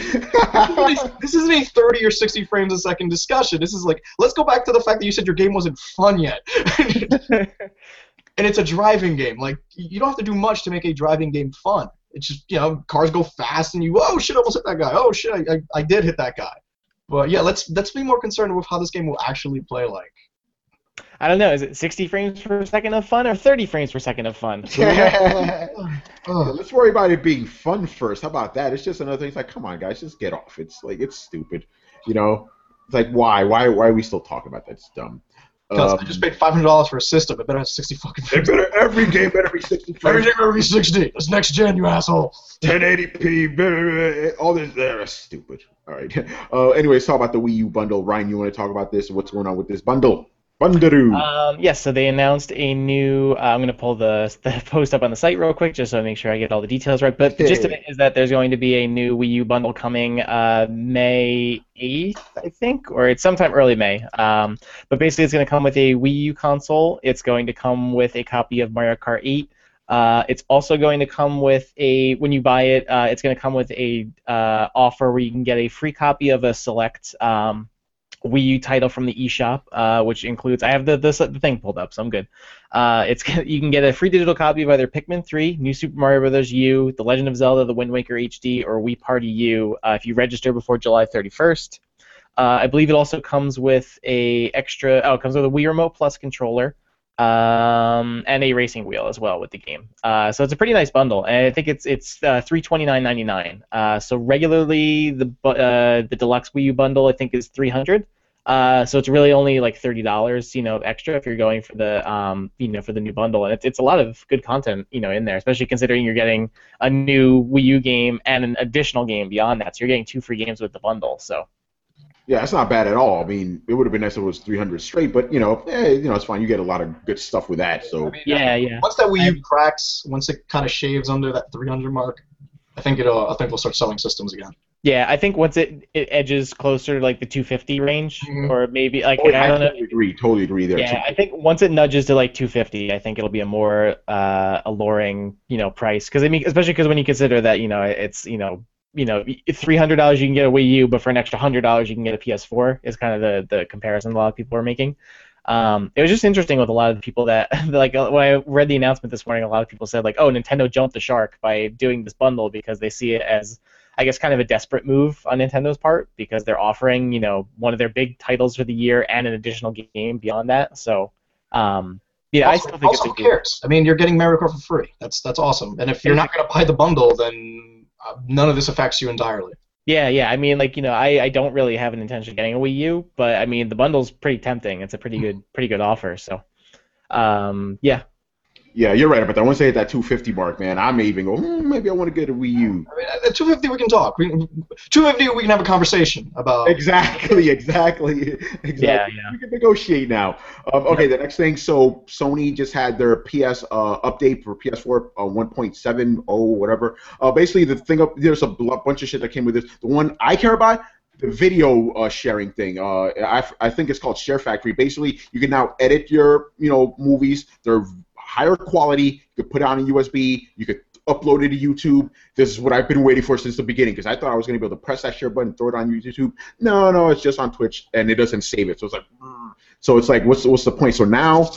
this isn't a 30 or 60 frames a second discussion. This is like, let's go back to the fact that you said your game wasn't fun yet. and it's a driving game. Like, you don't have to do much to make a driving game fun. It's just, you know, cars go fast and you, oh shit, I almost hit that guy. Oh shit, I, I, I did hit that guy. But yeah, let's let's be more concerned with how this game will actually play like. I don't know. Is it 60 frames per second of fun or 30 frames per second of fun? Yeah, let's worry about it being fun first. How about that? It's just another thing. It's like, come on, guys, just get off. It's like it's stupid. You know, it's like why, why, why are we still talking about that? It's dumb. Because Um, I just paid five hundred dollars for a system. It better have sixty fucking It better, every game better be 60 frames. game better be sixty. It's next gen, you asshole. 1080p, blah, blah, blah, all this. uh, That's stupid. All right. Uh, anyways, talk about the Wii U bundle. Ryan, you want to talk about this? What's going on with this bundle? Bundle. Um, yes, so they announced a new. Uh, I'm going to pull the, the post up on the site real quick just so I make sure I get all the details right. But the gist of it is that there's going to be a new Wii U bundle coming uh, May 8th, I think, or it's sometime early May. Um, but basically, it's going to come with a Wii U console. It's going to come with a copy of Mario Kart 8. Uh, it's also going to come with a when you buy it, uh, it's going to come with a uh, offer where you can get a free copy of a select um, Wii U title from the eShop, uh, which includes I have the, the the thing pulled up, so I'm good. Uh, it's you can get a free digital copy of either Pikmin 3, New Super Mario Bros. U, The Legend of Zelda: The Wind Waker HD, or Wii Party U uh, if you register before July 31st. Uh, I believe it also comes with a extra. Oh, it comes with a Wii Remote Plus controller. um, and a racing wheel as well with the game. Uh, so it's a pretty nice bundle, and I think it's it's uh, three twenty nine ninety nine. Uh, so regularly the the deluxe Wii U bundle I think is three hundred. Uh, so it's really only like thirty dollars, you know, extra if you're going for the um, you know, for the new bundle, and it's it's a lot of good content, you know, in there, especially considering you're getting a new Wii U game and an additional game beyond that. So you're getting two free games with the bundle. So Yeah, it's not bad at all. I mean, it would have been nice if it was 300 straight, but you know, eh, you know, it's fine. You get a lot of good stuff with that. So I mean, yeah, yeah. Once that Wii U cracks, once it kind of shaves under that 300 mark, I think it'll. I think we'll start selling systems again. Yeah, I think once it, it edges closer to like the 250 range, Mhm. or maybe like Oh, I don't know. totally agree. Totally agree there. Yeah, I think once it nudges to like 250, I think it'll be a more uh, alluring, you know, price. Because I mean, especially because when you consider that, you know, it's you know, you know, three hundred dollars you can get a Wii U, but for an extra hundred dollars you can get a PS4 is kind of the the comparison a lot of people are making. Um, it was just interesting with a lot of the people that like uh, when I read the announcement this morning, a lot of people said like, oh, Nintendo jumped the shark by doing this bundle because they see it as I guess kind of a desperate move on Nintendo's part because they're offering, you know, one of their big titles for the year and an additional game beyond that. So, um, yeah, I also, still think also, it's a who good. cares? I mean, you're getting Mario Kart for free. That's that's awesome. And if you're not going to buy the bundle, then uh, none of this affects you entirely. Yeah, yeah. I mean, like you know, I, I don't really have an intention of getting a Wii U, but I mean, the bundle's pretty tempting. It's a pretty good pretty good offer. So, um, yeah, Yeah, you're right about that. Once they hit that 250 mark, man, I may even go, hmm, maybe I want to get a Wii U. I mean, at 250 we can talk. We, 250 we can have a conversation about. Exactly, exactly, exactly. Yeah, yeah. We can negotiate now. Um, okay, the next thing. So Sony just had their PS uh, update for PS4 uh, 1.70 whatever. Uh, basically, the thing up there's a bunch of shit that came with this. The one I care about. The video uh, sharing thing, uh, I, I think it's called Share Factory. Basically, you can now edit your, you know, movies. They're higher quality. You could put it on a USB. You could upload it to YouTube. This is what I've been waiting for since the beginning because I thought I was going to be able to press that share button, throw it on YouTube. No, no, it's just on Twitch and it doesn't save it. So it's like, mm. so it's like, what's what's the point? So now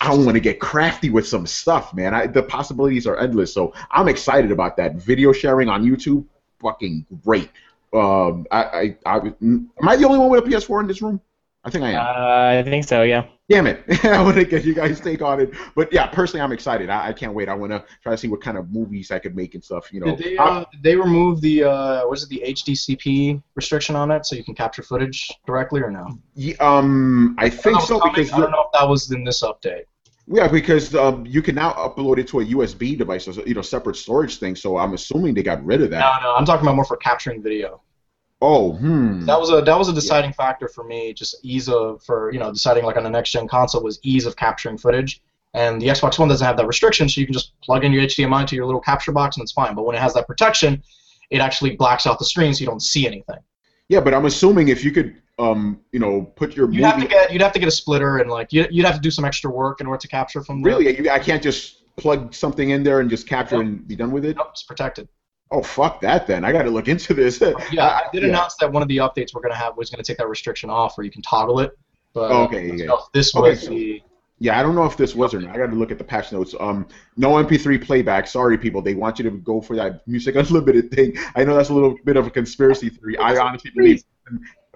I want to get crafty with some stuff, man. I, the possibilities are endless. So I'm excited about that. Video sharing on YouTube, fucking great. Um, I, I, I, am I the only one with a PS4 in this room? I think I am. uh, I think so. Yeah. Damn it! I want to get you guys' take on it, but yeah, personally, I'm excited. I, I can't wait. I want to try to see what kind of movies I could make and stuff. You know, Did they, uh, did they remove the uh, was it the HDCP restriction on it, so you can capture footage directly or no? Ye- um, I think so coming. because I don't know if that was in this update. yeah, because um, you can now upload it to a USB device, or you know, separate storage thing. So I'm assuming they got rid of that. No, no, I'm talking about more for capturing video. Oh, hmm. That was a that was a deciding factor for me. Just ease of for you know deciding like on the next gen console was ease of capturing footage. And the Xbox One doesn't have that restriction, so you can just plug in your HDMI to your little capture box and it's fine. But when it has that protection, it actually blacks out the screen so you don't see anything. Yeah, but I'm assuming if you could, um, you know, put your You'd have to get you'd have to get a splitter and like you you'd have to do some extra work in order to capture from Really, I can't just plug something in there and just capture Nope. and be done with it. Nope, it's protected. Oh, fuck that then. I got to look into this. Yeah, I did yeah. announce that one of the updates we're gonna have was gonna take that restriction off, where you can toggle it. But okay, yeah. so this Okay, was so- the Yeah, I don't know if this was or not. I got to look at the patch notes. Um, no MP3 playback. Sorry, people. They want you to go for that music unlimited thing. I know that's a little bit of a conspiracy theory. I honestly believe.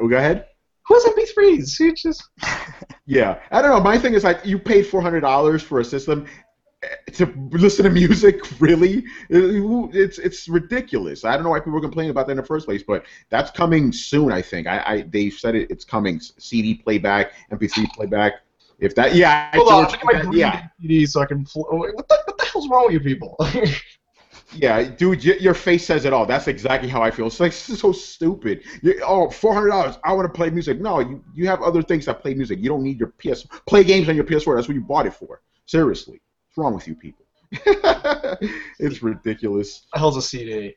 Oh, go ahead. who's MP3s? You just Yeah, I don't know. My thing is like, you paid four hundred dollars for a system to listen to music. Really, it's it's ridiculous. I don't know why people are complaining about that in the first place, but that's coming soon. I think. I, I they said it. It's coming. CD playback, MP3 playback. If that, yeah, I hold on, George, look at my green yeah. CD so I can. Fl- what the what the hell's wrong with you people? Yeah, dude, y- your face says it all. That's exactly how I feel. It's like this is so stupid. You, oh, four hundred dollars. I want to play music. No, you, you have other things that play music. You don't need your PS. Play games on your PS4. That's what you bought it for. Seriously, wrong with you people? it's ridiculous. the hell's a CD?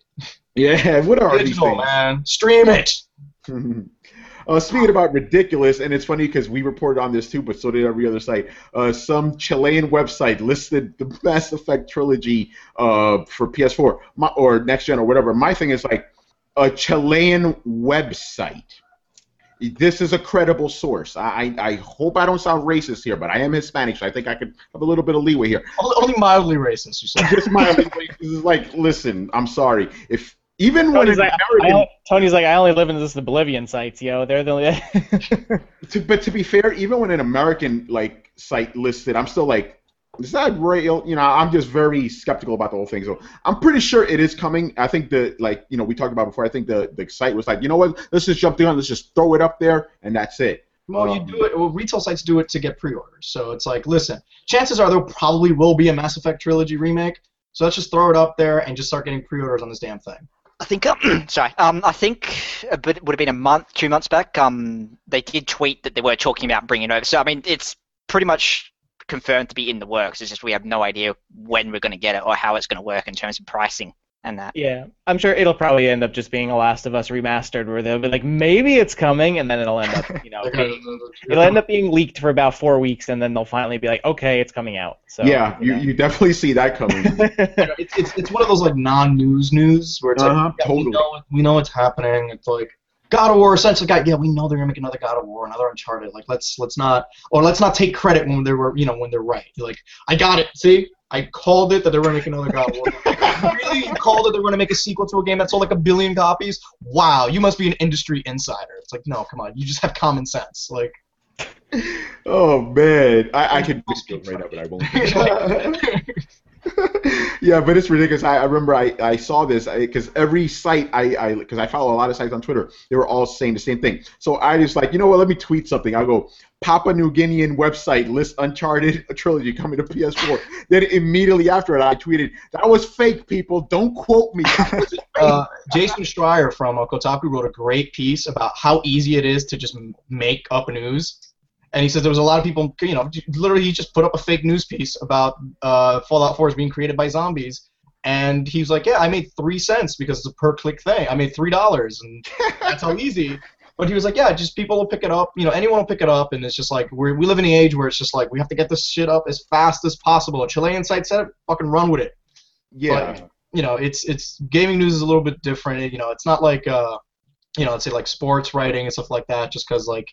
Yeah, what are these Digital things? man, stream it. uh, speaking about ridiculous, and it's funny because we reported on this too, but so did every other site. Uh, some Chilean website listed the Mass Effect trilogy uh, for PS4 my, or next gen or whatever. My thing is like a Chilean website. This is a credible source. I, I I hope I don't sound racist here, but I am Hispanic, so I think I could have a little bit of leeway here. Only only mildly racist. You said. Just my this is like, listen, I'm sorry. If even when Tony's an like, American I, Tony's like, I only live in this the Bolivian sites, yo. They're the only. To, but to be fair, even when an American like site listed. I'm still like, is that real? You know, I'm just very skeptical about the whole thing. So I'm pretty sure it is coming. I think the like you know we talked about before. I think the the site was like, you know what? Let's just jump the gun. Let's just throw it up there, and that's it. Well, you do it. Well, retail sites do it to get pre-orders. So it's like, listen, chances are there probably will be a Mass Effect trilogy remake. So let's just throw it up there and just start getting pre-orders on this damn thing. I think, um, sorry, um, I think a it would have been a month, two months back. Um, they did tweet that they were talking about bringing it over. So I mean, it's pretty much confirmed to be in the works. It's just we have no idea when we're going to get it or how it's going to work in terms of pricing and that. Yeah, I'm sure it'll probably end up just being a Last of Us remastered, where they'll be like, maybe it's coming, and then it'll end up, you know, being, it'll end up being leaked for about four weeks, and then they'll finally be like, okay, it's coming out. So yeah, you, know. you definitely see that coming. it's, it's, it's one of those like non-news news where it's Uh-huh, like yeah, totally. we know we know it's happening. It's like God of War sense of God, yeah we know they're gonna make another God of War another Uncharted like let's let's not or let's not take credit when they were you know when they're right You're like I got it see? I called it that they're gonna make another God of War. Really? You called it they're gonna make a sequel to a game that sold like a billion copies? Wow you must be an industry insider. It's like no come on you just have common sense like. Oh man, I, I could just go right up, but I won't. yeah, but it's ridiculous. I, I remember I, I saw this because every site I I because I follow a lot of sites on Twitter, they were all saying the same thing. So I just like you know what? Let me tweet something. I'll go Papua New Guinean website lists Uncharted trilogy coming to PS4. then immediately after it, I tweeted that was fake. People, don't quote me. That was fake." uh, Jason Schreier from Kotaku wrote a great piece about how easy it is to just make up news. And he says there was a lot of people, you know, literally he just put up a fake news piece about uh, Fallout 4 is being created by zombies. And he was like, yeah, I made three cents because it's a per click thing. I made three dollars, and that's how easy. But he was like, yeah, just people will pick it up. You know, anyone will pick it up, and it's just like we we live in the age where it's just like we have to get this shit up as fast as possible. A Chilean site said it, fucking run with it yeah. you know, it's it's gaming news is a little bit different. You know, it's not like uh, you know, let's say like sports writing and stuff like that. Just because like,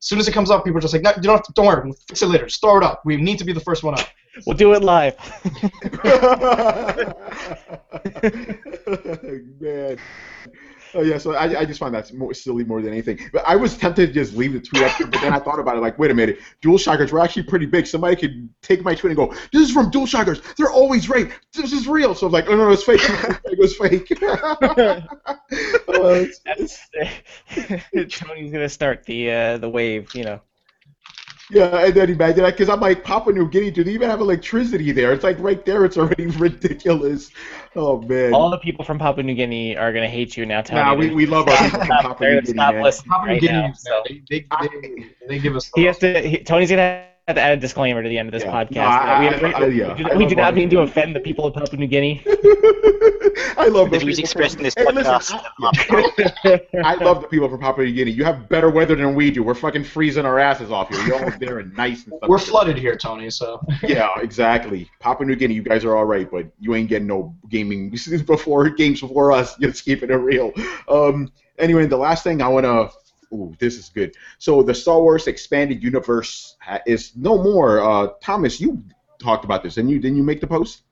as soon as it comes up, people are just like, no, you don't have to, don't worry, we'll fix it later. Just throw it up. We need to be the first one up. we'll do it live. Man. Oh yeah, so I, I just find that more silly more than anything. But I was tempted to just leave the tweet up, but then I thought about it. Like, wait a minute, DualShockers were actually pretty big. Somebody could take my tweet and go, "This is from DualShockers. They're always right. This is real." So I'm like, "Oh no, it's fake. It was fake." Oh, it's- That's, Tony's gonna start the uh, the wave, you know. Yeah, and then imagine that because I'm like, Papua New Guinea, do they even have electricity there? It's like right there. It's already ridiculous. Oh man. All the people from Papua New Guinea are gonna hate you now, Tony. Nah, we, we love our people from Papua New Guinea, stop man. listening Probably right getting now. So They, they, they, they give us. he has to. He, Tony's gonna have to add a disclaimer to the end of this Yeah. podcast. No, I- we, I- we- yeah. we do, we do not mean to offend the people of Papua New Guinea. I love The those views people expressed from- in this Hey, listen, podcast. I love the people from Papua New Guinea. You have better weather than we do. We're fucking freezing our asses off here. You're all there and nice and stuff. We're flooded here, Tony. So Yeah, exactly. Papua New Guinea, you guys are all right, but you ain't getting no gaming before games before us. Just keeping it real. Um. Anyway, the last thing I wanna. Ooh, this is good. So the Star Wars expanded universe is no more. Uh, Thomas, you talked about this, and you didn't you make the post?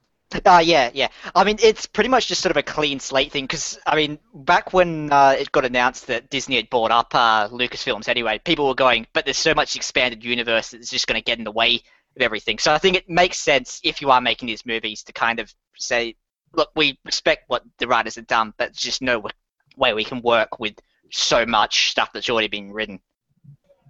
Uh, yeah, yeah. I mean, it's pretty much just sort of a clean slate thing because, I mean, back when uh, it got announced that Disney had bought up uh, Lucasfilms anyway, people were going, but there's so much expanded universe that it's just going to get in the way of everything. So I think it makes sense if you are making these movies to kind of say, look, we respect what the writers have done, but just no way we can work with so much stuff that's already been written.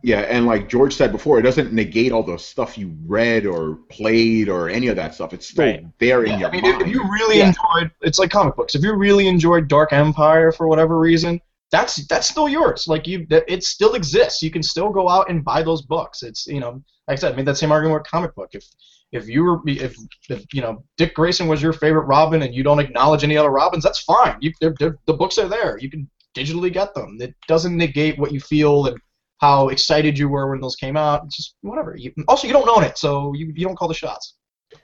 Yeah, and like George said before, it doesn't negate all the stuff you read or played or any of that stuff. It's still Right. there in Yeah, your I mean, mind. if, if you really Yeah. enjoyed, it's like comic books. If you really enjoyed Dark Empire for whatever reason, that's that's still yours. Like you, it still exists. You can still go out and buy those books. It's you know, like I said, I made that same argument with comic book. If if you were if, if you know Dick Grayson was your favorite Robin and you don't acknowledge any other Robins, that's fine. You they're, they're, the books are there. You can digitally get them. It doesn't negate what you feel and how excited you were when those came out. It's just whatever. You, also, you don't own it, so you, you don't call the shots.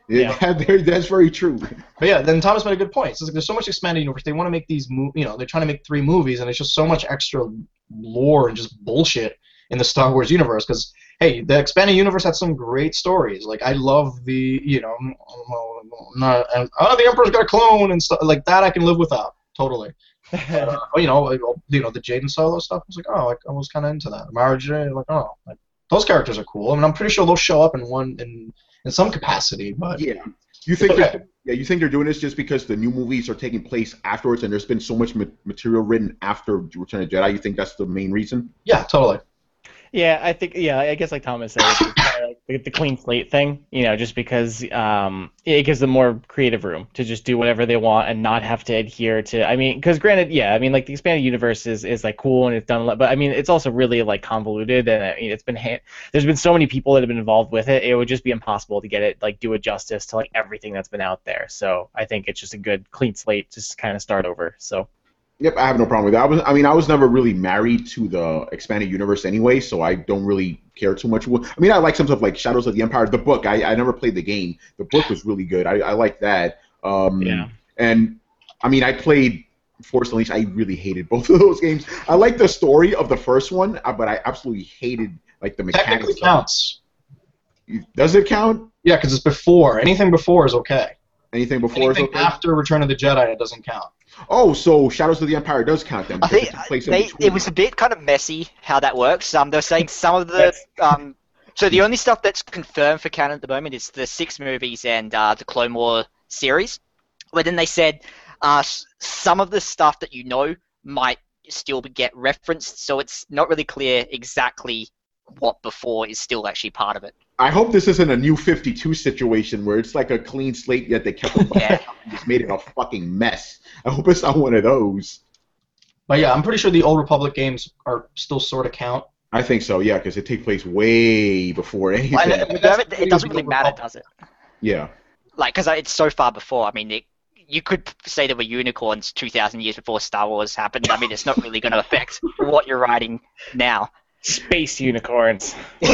Yeah, there- that's very true. But yeah, then Thomas made a good point. It's like there's so much expanded universe. They want to make these, mo- you know, they're trying to make three movies, and it's just so much extra lore and just bullshit in the Star Wars universe. Because hey, the expanded universe had some great stories. Like I love the, you know, not, oh, the Emperor's got a clone and stuff like that. I can live without totally. But, uh, you know, like, you know, the Jacen Solo stuff. I was like, oh, like, I was kind of into that. Mara Jade, like, oh, like, those characters are cool. I mean, I'm pretty sure they'll show up in one in in some capacity, but Yeah. You think Okay. they're- yeah, you think they're doing this just because the new movies are taking place afterwards and there's been so much ma- material written after Return of Jedi? You think that's the main reason? yeah, totally. Yeah, I think yeah, I guess like Thomas said, it's kinda like the, clean slate thing. You know, just because um, it gives them more creative room to just do whatever they want and not have to adhere to. I mean, because granted, yeah, I mean like the expanded universe is, is like cool and it's done, a lot, but I mean it's also really like convoluted and I mean it's been ha- there's been so many people that have been involved with it. It would just be impossible to get it like do it justice to like everything that's been out there. So I think it's just a good clean slate, just kind of start over. So. Yep, I have no problem with that. I was, I mean, I was never really married to the expanded universe anyway, so I don't really care too much. I mean, I like some stuff like Shadows of the Empire, the book. I, I never played the game. The book was really good. I, I like that. Um, Yeah. And I mean, I played Force Unleashed. I really hated both of those games. I like the story of the first one, uh, but I absolutely hated like the mechanics. Technically counts. Does it count? Yeah, because it's before. Anything before is okay. Anything before is okay? after Return of the Jedi, it doesn't count. Oh, so Shadows of the Empire does count then. I think it place they, it was a bit kind of messy how that works. Um, they're saying some of the um, so the only stuff that's confirmed for canon at the moment is the six movies and uh, the Clone War series. But then they said uh, some of the stuff that you know might still be- get referenced, so it's not really clear exactly what before is still actually part of it. I hope this isn't a new 52 situation where it's like a clean slate yet they kept the Yeah. just made it a fucking mess. I hope it's not one of those. But yeah, I'm pretty sure the Old Republic games are still sort of count. I think so, yeah, because it takes place way before anything. Well, Yeah, it, it doesn't really matter, Republic. does it? yeah. Like, because it's so far before. I mean, it, you could say there were unicorns 2,000 years before Star Wars happened. I mean, it's not really going to affect what you're writing now. Space unicorns.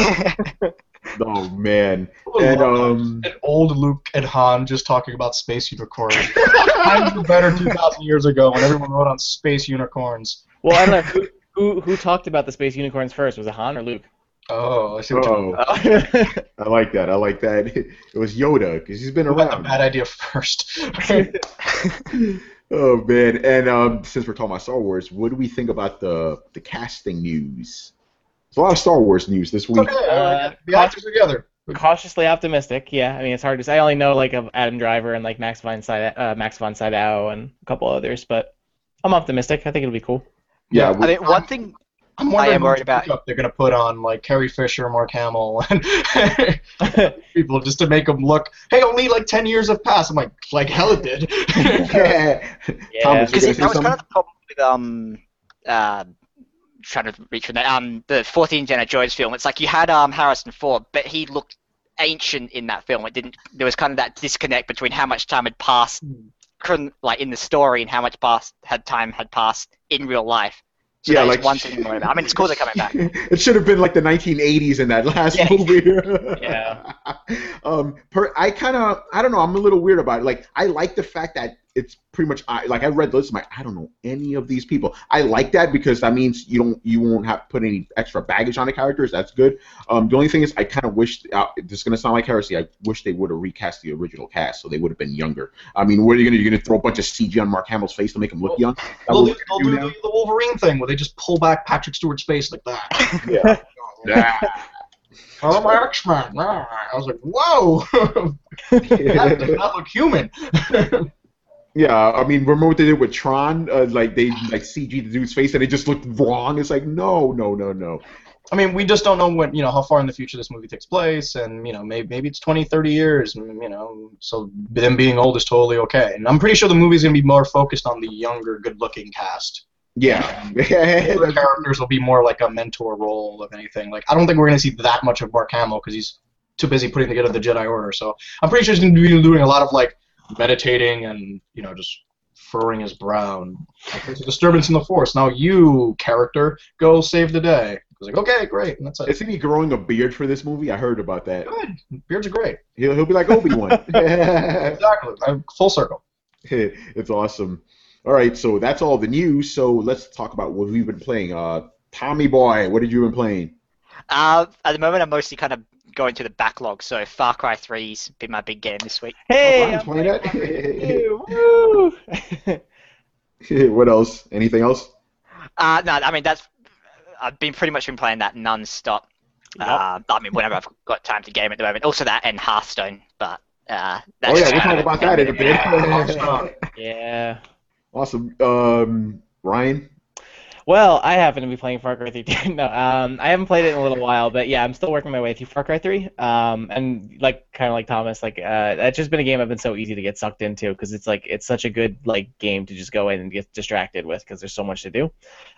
Oh man. And um And old Luke and Han just talking about space unicorns. Times were better 2,000 years ago when everyone wrote on space unicorns. Well, I don't know who, who who talked about the space unicorns first. Was it Han or Luke? Oh, I see what you're oh, I like that. I like that. It was Yoda because he's been Who had the around. bad idea first? Oh man. And um since we're talking about Star Wars, what do we think about the the casting news? There's a lot of Star Wars news this week. okay. Uh, the actors together. Cautiously optimistic. Yeah, I mean it's hard to say. I only know like of Adam Driver and like Max von Sydow, uh, Max von Sydow and a couple others, but I'm optimistic. I think it'll be cool. Yeah, I mean, one thing. I'm wondering I am worried about they're gonna put on like Carrie Fisher, Mark Hamill, and people just to make them look. Hey, only like ten years have passed. I'm like, like hell it did. yeah. Yeah. Thomas, you Because gonna that was something? kind of the problem with um, uh, trying to reach from that um, the 14 Indiana Jones film. It's like you had um Harrison Ford, but he looked ancient in that film. It didn't. There was kind of that disconnect between how much time had passed, chron- like in the story, and how much past had time had passed in real life. So Yeah, that was like- one thing. About. I mean, it's cool they're coming back. it should have been like the 1980s in that last Yeah. movie. Yeah. um, per, I kind of, I don't know. I'm a little weird about it. Like, I like the fact that it's pretty much, I like I read the list. I'm like, I don't know any of these people. I like that because that means you don't, you won't have to put any extra baggage on the characters. That's good. Um, the only thing is, I kind of wish. Uh, this is gonna sound like heresy. I wish they would have recast the original cast so they would have been younger. I mean, what are you gonna? You're gonna throw a bunch of CG on Mark Hamill's face to make him look young? That they'll, do, they'll we're do the, the Wolverine thing where they just pull back Patrick Stewart's face like that. do? Yeah. Oh, my X-Men. I was like, whoa, that does not look human. Yeah, I mean, remember what they did with Tron? Uh, like they like CG the dude's face and it just looked wrong. It's like no, no, no, no. I mean, we just don't know what you know how far in the future this movie takes place, and you know maybe maybe it's 20, 30 years, and, you know, so them being old is totally okay. And I'm pretty sure the movie's gonna be more focused on the younger, good-looking cast. Yeah, The characters will be more like a mentor role of anything. Like I don't think we're gonna see that much of Mark Hamill because he's too busy putting together the Jedi Order. So I'm pretty sure he's gonna be doing a lot of like meditating and you know just furrowing his brow. And, like, there's a disturbance in the Force. Now you character go save the day. I was like, okay, great, and that's it. Isn't he growing a beard for this movie? I heard about that. Good. Beards are great. He'll, he'll be like Obi Wan. Exactly. I'm full circle. it's awesome. All right, so that's all the news. So let's talk about what we've been playing. Uh, Tommy Boy, what have you been playing? Uh, at the moment, I'm mostly kind of going to the backlog. So Far Cry 3's been my big game this week. Hey, Brian's playing that? Hey, woo! what else? Anything else? Uh, no, I mean that's I've been pretty much been playing that non-stop. Yep. Uh, I mean, whenever I've got time to game at the moment. Also that and Hearthstone, but uh, that's Oh yeah, we'll talk about that in a bit. Yeah. Yeah. awesome. Um, Ryan. Well, I happen to be playing Far Cry 3. no, um, I haven't played it in a little while, but yeah, I'm still working my way through Far Cry 3. Um, and like kind of like Thomas, like uh, that's just been a game I've been so easy to get sucked into because it's like it's such a good like game to just go in and get distracted with because there's so much to do.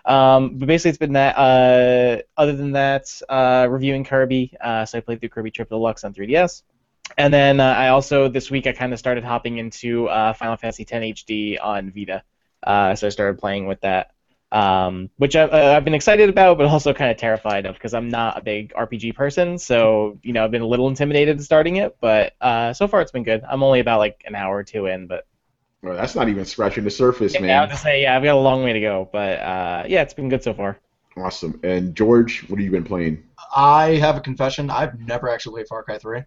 Um, but basically, it's been that. Uh, other than that, uh, reviewing Kirby. Uh, so I played through Kirby Triple Deluxe on 3DS. And then uh, I also this week I kind of started hopping into uh, Final Fantasy X HD on Vita. Uh, so I started playing with that um, which I, uh, I've been excited about, but also kind of terrified of because I'm not a big RPG person. So you know, I've been a little intimidated starting it, but uh, so far it's been good. I'm only about like an hour or two in, but Well, that's not even scratching the surface, yeah, I man. was to say yeah, I've got a long way to go, but uh, yeah, it's been good so far. Awesome. And George, what have you been playing? I have a confession. I've never actually played Far Cry 3.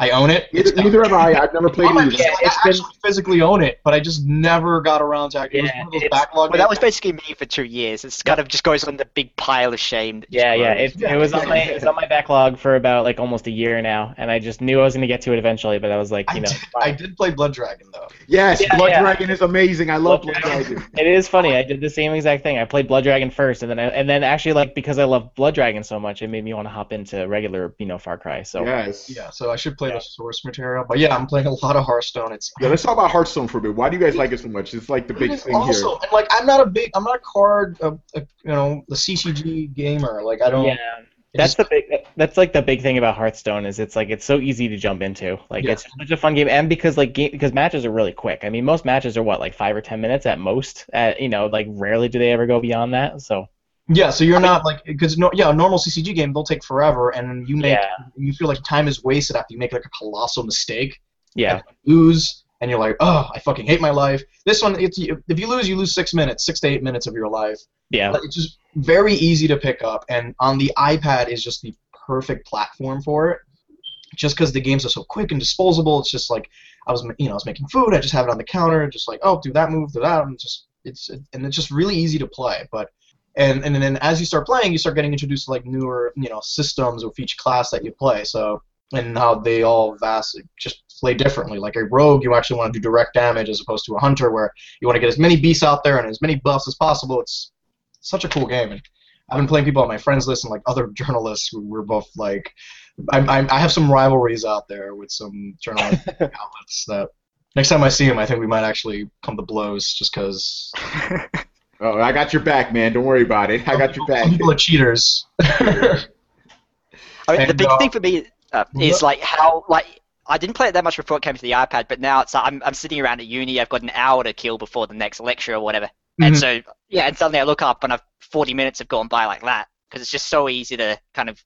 I own it. Neither, neither have I. I've never played it. list. either. I it's been- actually physically own it, but I just never got around to it. It was one of those it's- backlog. Well, that was basically me for two years. It's kind of just goes on the big pile of shame. Yeah, yeah, grows. it, it was on my it was on my backlog for about like almost a year now, and I just knew I was gonna get to it eventually, but I was like, I you know, did, I did play Blood Dragon though. Yes, Yeah, Blood yeah. Dragon is amazing. I love Blood Blood Dragon. It is funny. I did the same exact thing. I played Blood Dragon first, and then I, and then actually like because I love Blood Dragon so much, it made me want to hop into regular, you know, Far Cry. So Yes. Yeah, so I should play the source material. But yeah, I'm playing a lot of Hearthstone. It's Yeah, let's talk about Hearthstone for a bit. Why do you guys like it so much? It's like the big It is thing also, here. and like I'm not a big, I'm not a card, uh, uh, you know, the CCG gamer. Like I don't. yeah, that's the big. That's like the big thing about Hearthstone is it's like it's so easy to jump into. Like Yeah. it's such a fun game, and because like game, because matches are really quick. I mean, most matches are what like five or ten minutes at most. At you know, like rarely do they ever go beyond that. So Yeah, so you're not like because no, yeah, a normal CCG game they'll take forever, and you make yeah, you feel like time is wasted after you make like a colossal mistake. yeah, lose and you're like, oh, I fucking hate my life. This one, it's, if you lose, you lose six minutes, six to eight minutes of your life. yeah. But It's just very easy to pick up, and on the iPad is just the perfect platform for it. Just because the games are so quick and disposable, it's just like I was, you know, I was making food, I just have it on the counter, just like, oh, do that move, do that, and just it's and it's just really easy to play. But and and then as you start playing, you start getting introduced to like newer, you know, systems with each class that you play. So and how they all vastly just play differently. Like a rogue, you actually want to do direct damage as opposed to a hunter, where you want to get as many beasts out there and as many buffs as possible. It's such a cool game. And I've been playing people on my friends list and like other journalists who were both like, I, I, I have some rivalries out there with some journalistic outlets that next time I see them, I think we might actually come to blows just because Oh, I got your back, man. Don't worry about it. I got your back. people are cheaters. I mean, the big uh, thing for me uh, is like how like I didn't play it that much before it came to the iPad, but now it's like I'm I'm sitting around at uni. I've got an hour to kill before the next lecture or whatever, and Mhm. so yeah, and suddenly I look up and I've 40 minutes have gone by like that because it's just so easy to kind of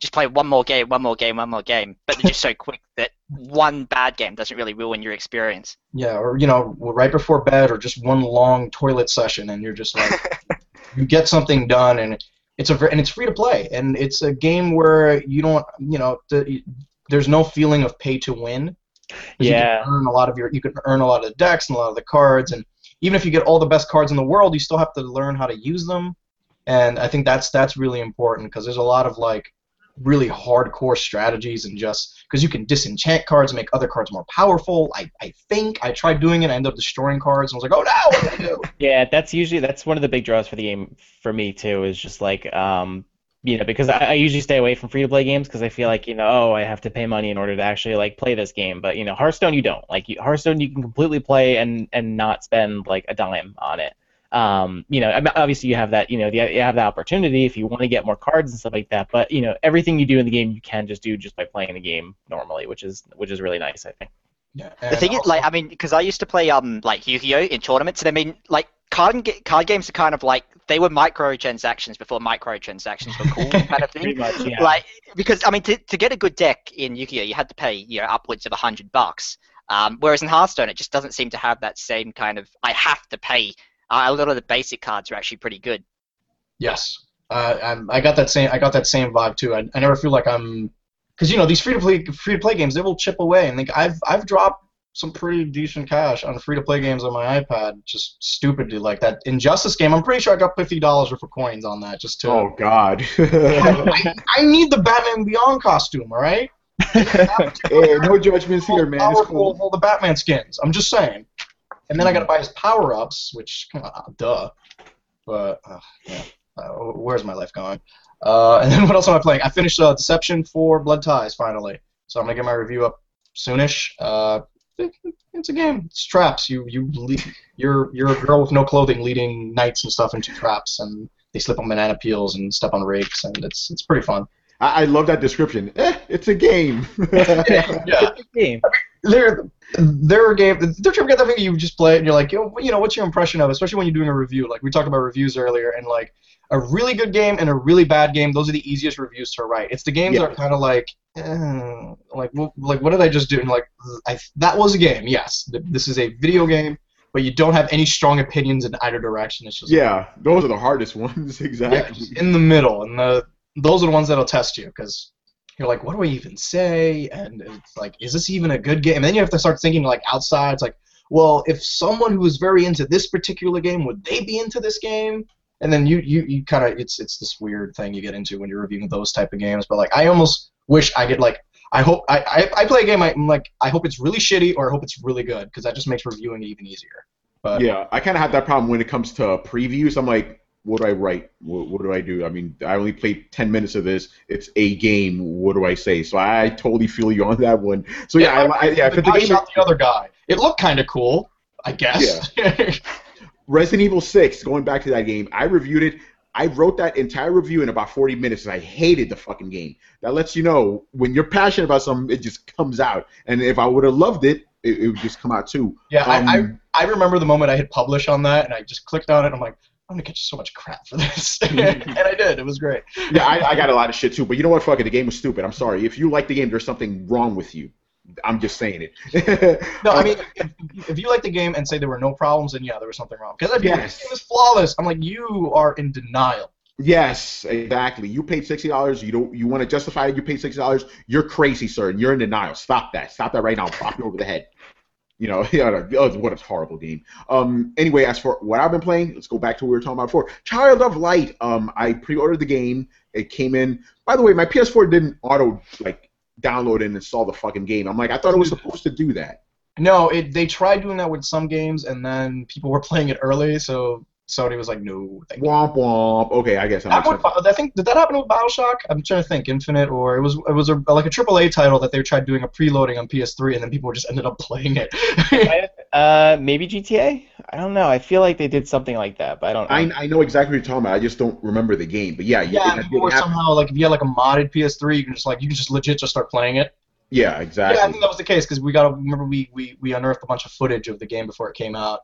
just play one more game, one more game, one more game, but they're just so quick that one bad game doesn't really ruin your experience. Yeah, or you know, right before bed, or just one long toilet session, and you're just like, you get something done, and it's a and it's free to play, and it's a game where you don't, you know, the, there's no feeling of pay to win. Yeah. You can earn a lot of your, you can earn a lot of the decks and a lot of the cards, and even if you get all the best cards in the world, you still have to learn how to use them, and I think that's that's really important because there's a lot of like really hardcore strategies and just because you can disenchant cards and make other cards more powerful. I, I think I tried doing it. I ended up destroying cards and I was like, oh no, what did I do? Yeah, that's usually that's one of the big draws for the game for me too. Is just like um, you know, because I, I usually stay away from free to play games because I feel like you know, oh, I have to pay money in order to actually like play this game. But you know, Hearthstone you don't. Like you, Hearthstone you can completely play and and not spend like a dime on it. Um, you know, obviously you have that, you know, the, you have that opportunity if you want to get more cards and stuff like that. But you know, everything you do in the game you can just do just by playing the game normally, which is which is really nice, I think. Yeah, The and thing is, like, I mean, because I used to play um like Yu-Gi-Oh in tournaments, and I mean, like, card and card games are kind of like they were microtransactions before microtransactions were cool, kind of Pretty thing. much, yeah. Like, because I mean, to, to get a good deck in Yu-Gi-Oh, you had to pay you know upwards of a hundred bucks. Um, whereas in Hearthstone, it just doesn't seem to have that same kind of I have to pay. A lot of the basic cards are actually pretty good. Yes, uh, I'm, got that same. I got that same vibe too. I, I never feel like I'm, because you know these free to play free to play games they will chip away, and like I've I've dropped some pretty decent cash on free to play games on my iPad, just stupidly like that Injustice game. I'm pretty sure I got fifty dollars worth of coins on that just to. Oh God. I, I need the Batman Beyond costume, all right? hey, no judgments here, man. It's Powerful cool. of all the Batman skins. I'm just saying. And then I gotta buy his power ups, which, uh, duh. But uh, yeah, uh, where's my life going? Uh, and then what else am I playing? I finished uh, Deception IV: Blood Ties finally, so I'm gonna get my review up soonish. Uh, it- it's a game. It's traps. You you lead, you're you're a girl with no clothing leading knights and stuff into traps, and they slip on banana peels and step on rakes, and it's it's pretty fun. I, I love that description. Eh, it's a game. yeah. game. they're they're a game. Don't you ever get that thing you just play it and you're like, you know, what's your impression of, it? especially when you're doing a review? Like we talked about reviews earlier, and like a really good game and a really bad game, those are the easiest reviews to write. It's the games that are kind of like, eh, like, well, like what did I just do? And like, I, that was a game. Yes, this is a video game, but you don't have any strong opinions in either direction. It's just yeah, those are the hardest ones. Exactly. just in the middle, and the those are the ones that'll test you because you're like, what do I even say? And it's like, is this even a good game? And then you have to start thinking like outside. It's like, well, if someone who is very into this particular game, would they be into this game? And then you you, you kind of it's it's this weird thing you get into when you're reviewing those type of games. But like, I almost wish I could like. I hope I, I, I play a game. I'm like I hope it's really shitty or I hope it's really good because that just makes reviewing even easier. But Yeah, I kind of have that problem when it comes to previews. I'm like, what do I write? What, what do I do? I mean, I only played 10 minutes of this. It's a game. What do I say? So I totally feel you on that one. So yeah, I, I, yeah, if the the game shot the other guy. It looked kind of cool, I guess. Yeah. Resident Evil 6, going back to that game, I reviewed it. I wrote that entire review in about 40 minutes. and I hated the fucking game. That lets you know when you're passionate about something, it just comes out. And if I would have loved it, it, it would just come out too. Yeah, I, I Um, I remember the moment I hit publish on that, and I just clicked on it. I'm like, I'm gonna get you so much crap for this, and I did. It was great. yeah, I, I got a lot of shit too. But you know what? Fuck it. The game was stupid. I'm sorry. If you like the game, there's something wrong with you. I'm just saying it. No, I mean, if, if you like the game and say there were no problems, then yeah, there was something wrong. Because you Yes. this game is flawless, I'm like, you are in denial. Yes, exactly. You paid sixty dollars. You don't. You want to justify it? You paid sixty dollars. You're crazy, sir. And you're in denial. Stop that. Stop that right now. Pop you over the head. You know, yeah, oh, what a horrible game. Um, anyway, as for what I've been playing, let's go back to what we were talking about before. Child of Light. Um, I pre-ordered the game. It came in. By the way, my PS4 didn't auto like download and install the fucking game. I'm like, I thought it was supposed to do that. No, it they tried doing that with some games, and then people were playing it early, so Sony was like, no. Thank you. Womp womp. Okay, I guess that That makes one, sense. I think did that happen with BioShock? I'm trying to think. Infinite, or it was it was a, like a AAA title that they tried doing a preloading on PS3, and then people just ended up playing it. Uh, maybe GTA. I don't know. I feel like they did something like that, but I don't. know. I, I know exactly what you're talking about. I just don't remember the game. But yeah, yeah, it, people were somehow like if you had like a modded PS3, you can just like you can just legit just start playing it. Yeah, exactly. Yeah, I think that was the case because we got to remember we, we we unearthed a bunch of footage of the game before it came out.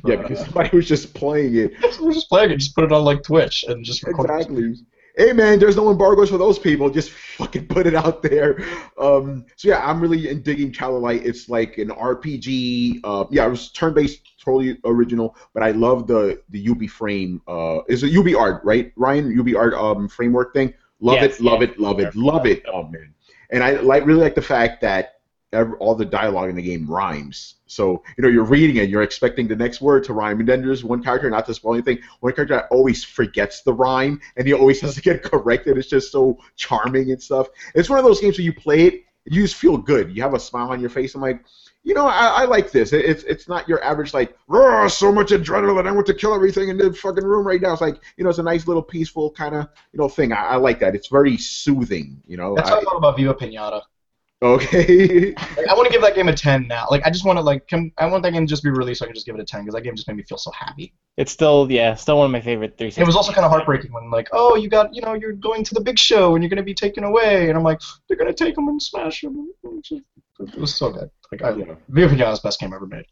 Yeah, because somebody was just playing it. we were just playing it, just put it on like Twitch and just record it. Exactly. Hey man, there's no embargoes for those people. Just fucking put it out there. Um, so yeah, I'm really in digging Child of Light. It's like an RPG. Uh, yeah, it was turn-based, totally original. But I love the the UB frame. Uh, is it UbiArt, right? Ryan, UbiArt um framework thing. Love Yes, it, love yeah. it, love it, love it. Oh man, and I like really like the fact that ev- all the dialogue in the game rhymes. So you know you're reading it, you're expecting the next word to rhyme, and then there's one character, not to spoil anything, one character that always forgets the rhyme, and he always has to get corrected. It's just so charming and stuff. It's one of those games where you play it, you just feel good. You have a smile on your face. I'm like, you know, I, I like this. It, it's it's not your average like, "Rah, so much adrenaline, I want to kill everything in the fucking room right now. It's like, you know, it's a nice little peaceful kind of you know thing. I, I like that. It's very soothing. You know. That's I- how I thought about Viva Pinata. Okay. Like, I want to give that game a 10 now. Like I just want to like come, I want that game to just be released so I can just give it a 10 because that game just made me feel so happy. It's still yeah, still one of my favorite 360. It was also kind of heartbreaking when like, oh, you got, you know, you're going to the big show and you're going to be taken away, and I'm like, they're going to take him and smash him. It was so good. Like I, Yeah. Viva Pinata's best game ever made.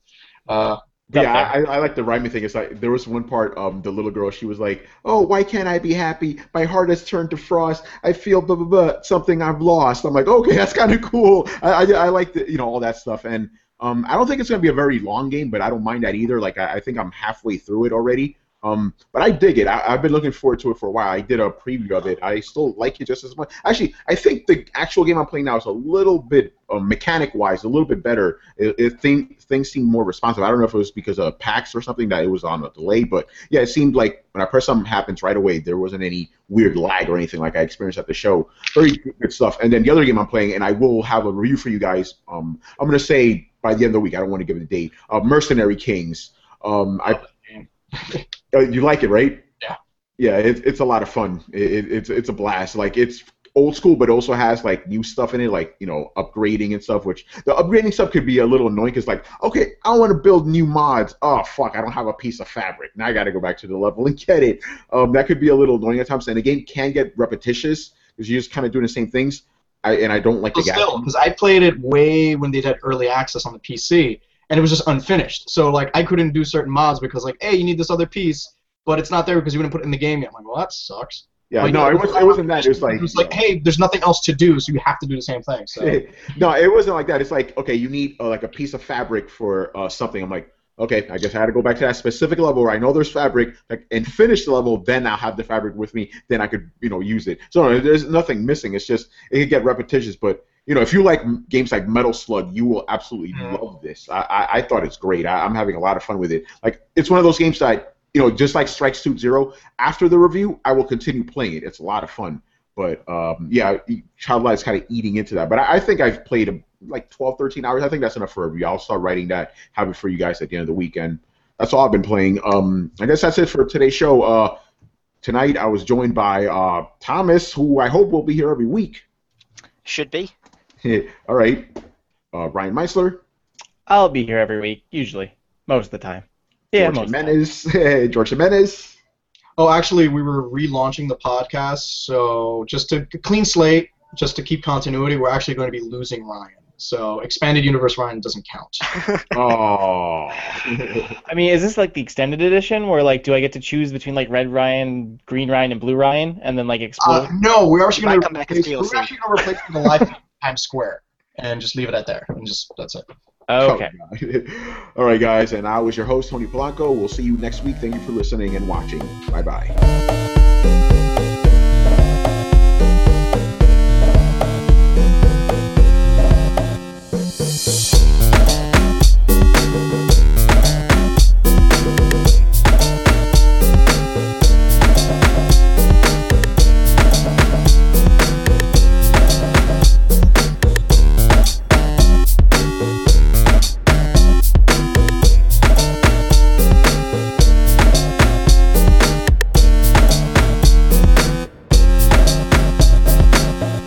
Uh, Yeah, I, I like the rhyming thing. It's like there was one part, um, the little girl, she was like, "Oh, why can't I be happy? My heart has turned to frost. I feel blah blah blah, something I've lost." I'm like, okay, that's kind of cool. I, I, I like the, you know all that stuff, and um, I don't think it's gonna be a very long game, but I don't mind that either. Like I, I think I'm halfway through it already. Um, but I dig it. I, I've been looking forward to it for a while. I did a preview of it. I still like it just as much. Actually, I think the actual game I'm playing now is a little bit uh, mechanic-wise, a little bit better. It, it thing, things seem more responsive. I don't know if it was because of PAX or something that it was on a delay, but yeah, it seemed like when I press something happens right away. There wasn't any weird lag or anything like I experienced at the show. Very good stuff. And then the other game I'm playing, and I will have a review for you guys. Um, I'm gonna say by the end of the week. I don't want to give it a date. Uh, Mercenary Kings. Um, I you like it, right? Yeah. Yeah, it, it's a lot of fun. It, it, it's it's a blast. Like it's old school, but also has like new stuff in it, like you know upgrading and stuff. Which the upgrading stuff could be a little annoying because like, okay, I want to build new mods. Oh fuck, I don't have a piece of fabric. Now I got to go back to the level and get it. Um, that could be a little annoying at times, and the game can get repetitious because you're just kind of doing the same things. I, and I don't like But the gap. still, because I played it way when they had early access on the PC, and it was just unfinished. So like I couldn't do certain mods because like, hey, you need this other piece, but it's not there because you didn't put it in the game yet. I'm like, well, that sucks. Yeah, Like, no, it was it wasn't that. It was like it was like, hey, there's nothing else to do, so you have to do the same thing. So no, it wasn't like that. It's like okay, you need uh, like a piece of fabric for uh, something. I'm like, okay, I guess I had to go back to that specific level where I know there's fabric, like, and finish the level. Then I'll have the fabric with me. Then I could you know use it. So no, there's nothing missing. It's just it could get repetitious, but. You know, if you like games like Metal Slug, you will absolutely Mhm. love this. I, I, I thought it's great. I, I'm having a lot of fun with it. Like, it's one of those games that, you know, just like Strike Suit Zero, after the review, I will continue playing it. It's a lot of fun. But um, yeah, Child Light is kind of eating into that. But I, I think I've played um, like 12, 13 hours. I think that's enough for a review. I'll start writing that, have it for you guys at the end of the weekend. That's all I've been playing. Um, I guess that's it for today's show. Uh, tonight I was joined by uh, Thomas, who I hope will be here every week. Should be. All right. Uh, Ryan Meitzler, I'll be here every week, usually, most of the time. Yeah, George most of the time. George Jimenez. Oh, actually, we were relaunching the podcast, so just to clean slate, just to keep continuity, we're actually going to be losing Ryan. So expanded universe Ryan doesn't count. Oh. I mean, is this like the extended edition where like do I get to choose between like red Ryan, green Ryan, and blue Ryan, and then like explode? Uh, no, we're actually going to come back as replace, DLC. we're actually going to replace the life Times Square and just leave it at there, and just that's it. okay. God. All right, guys, and I was your host, Tony Polanco. We'll see you next week. Thank you for listening and watching. Bye bye.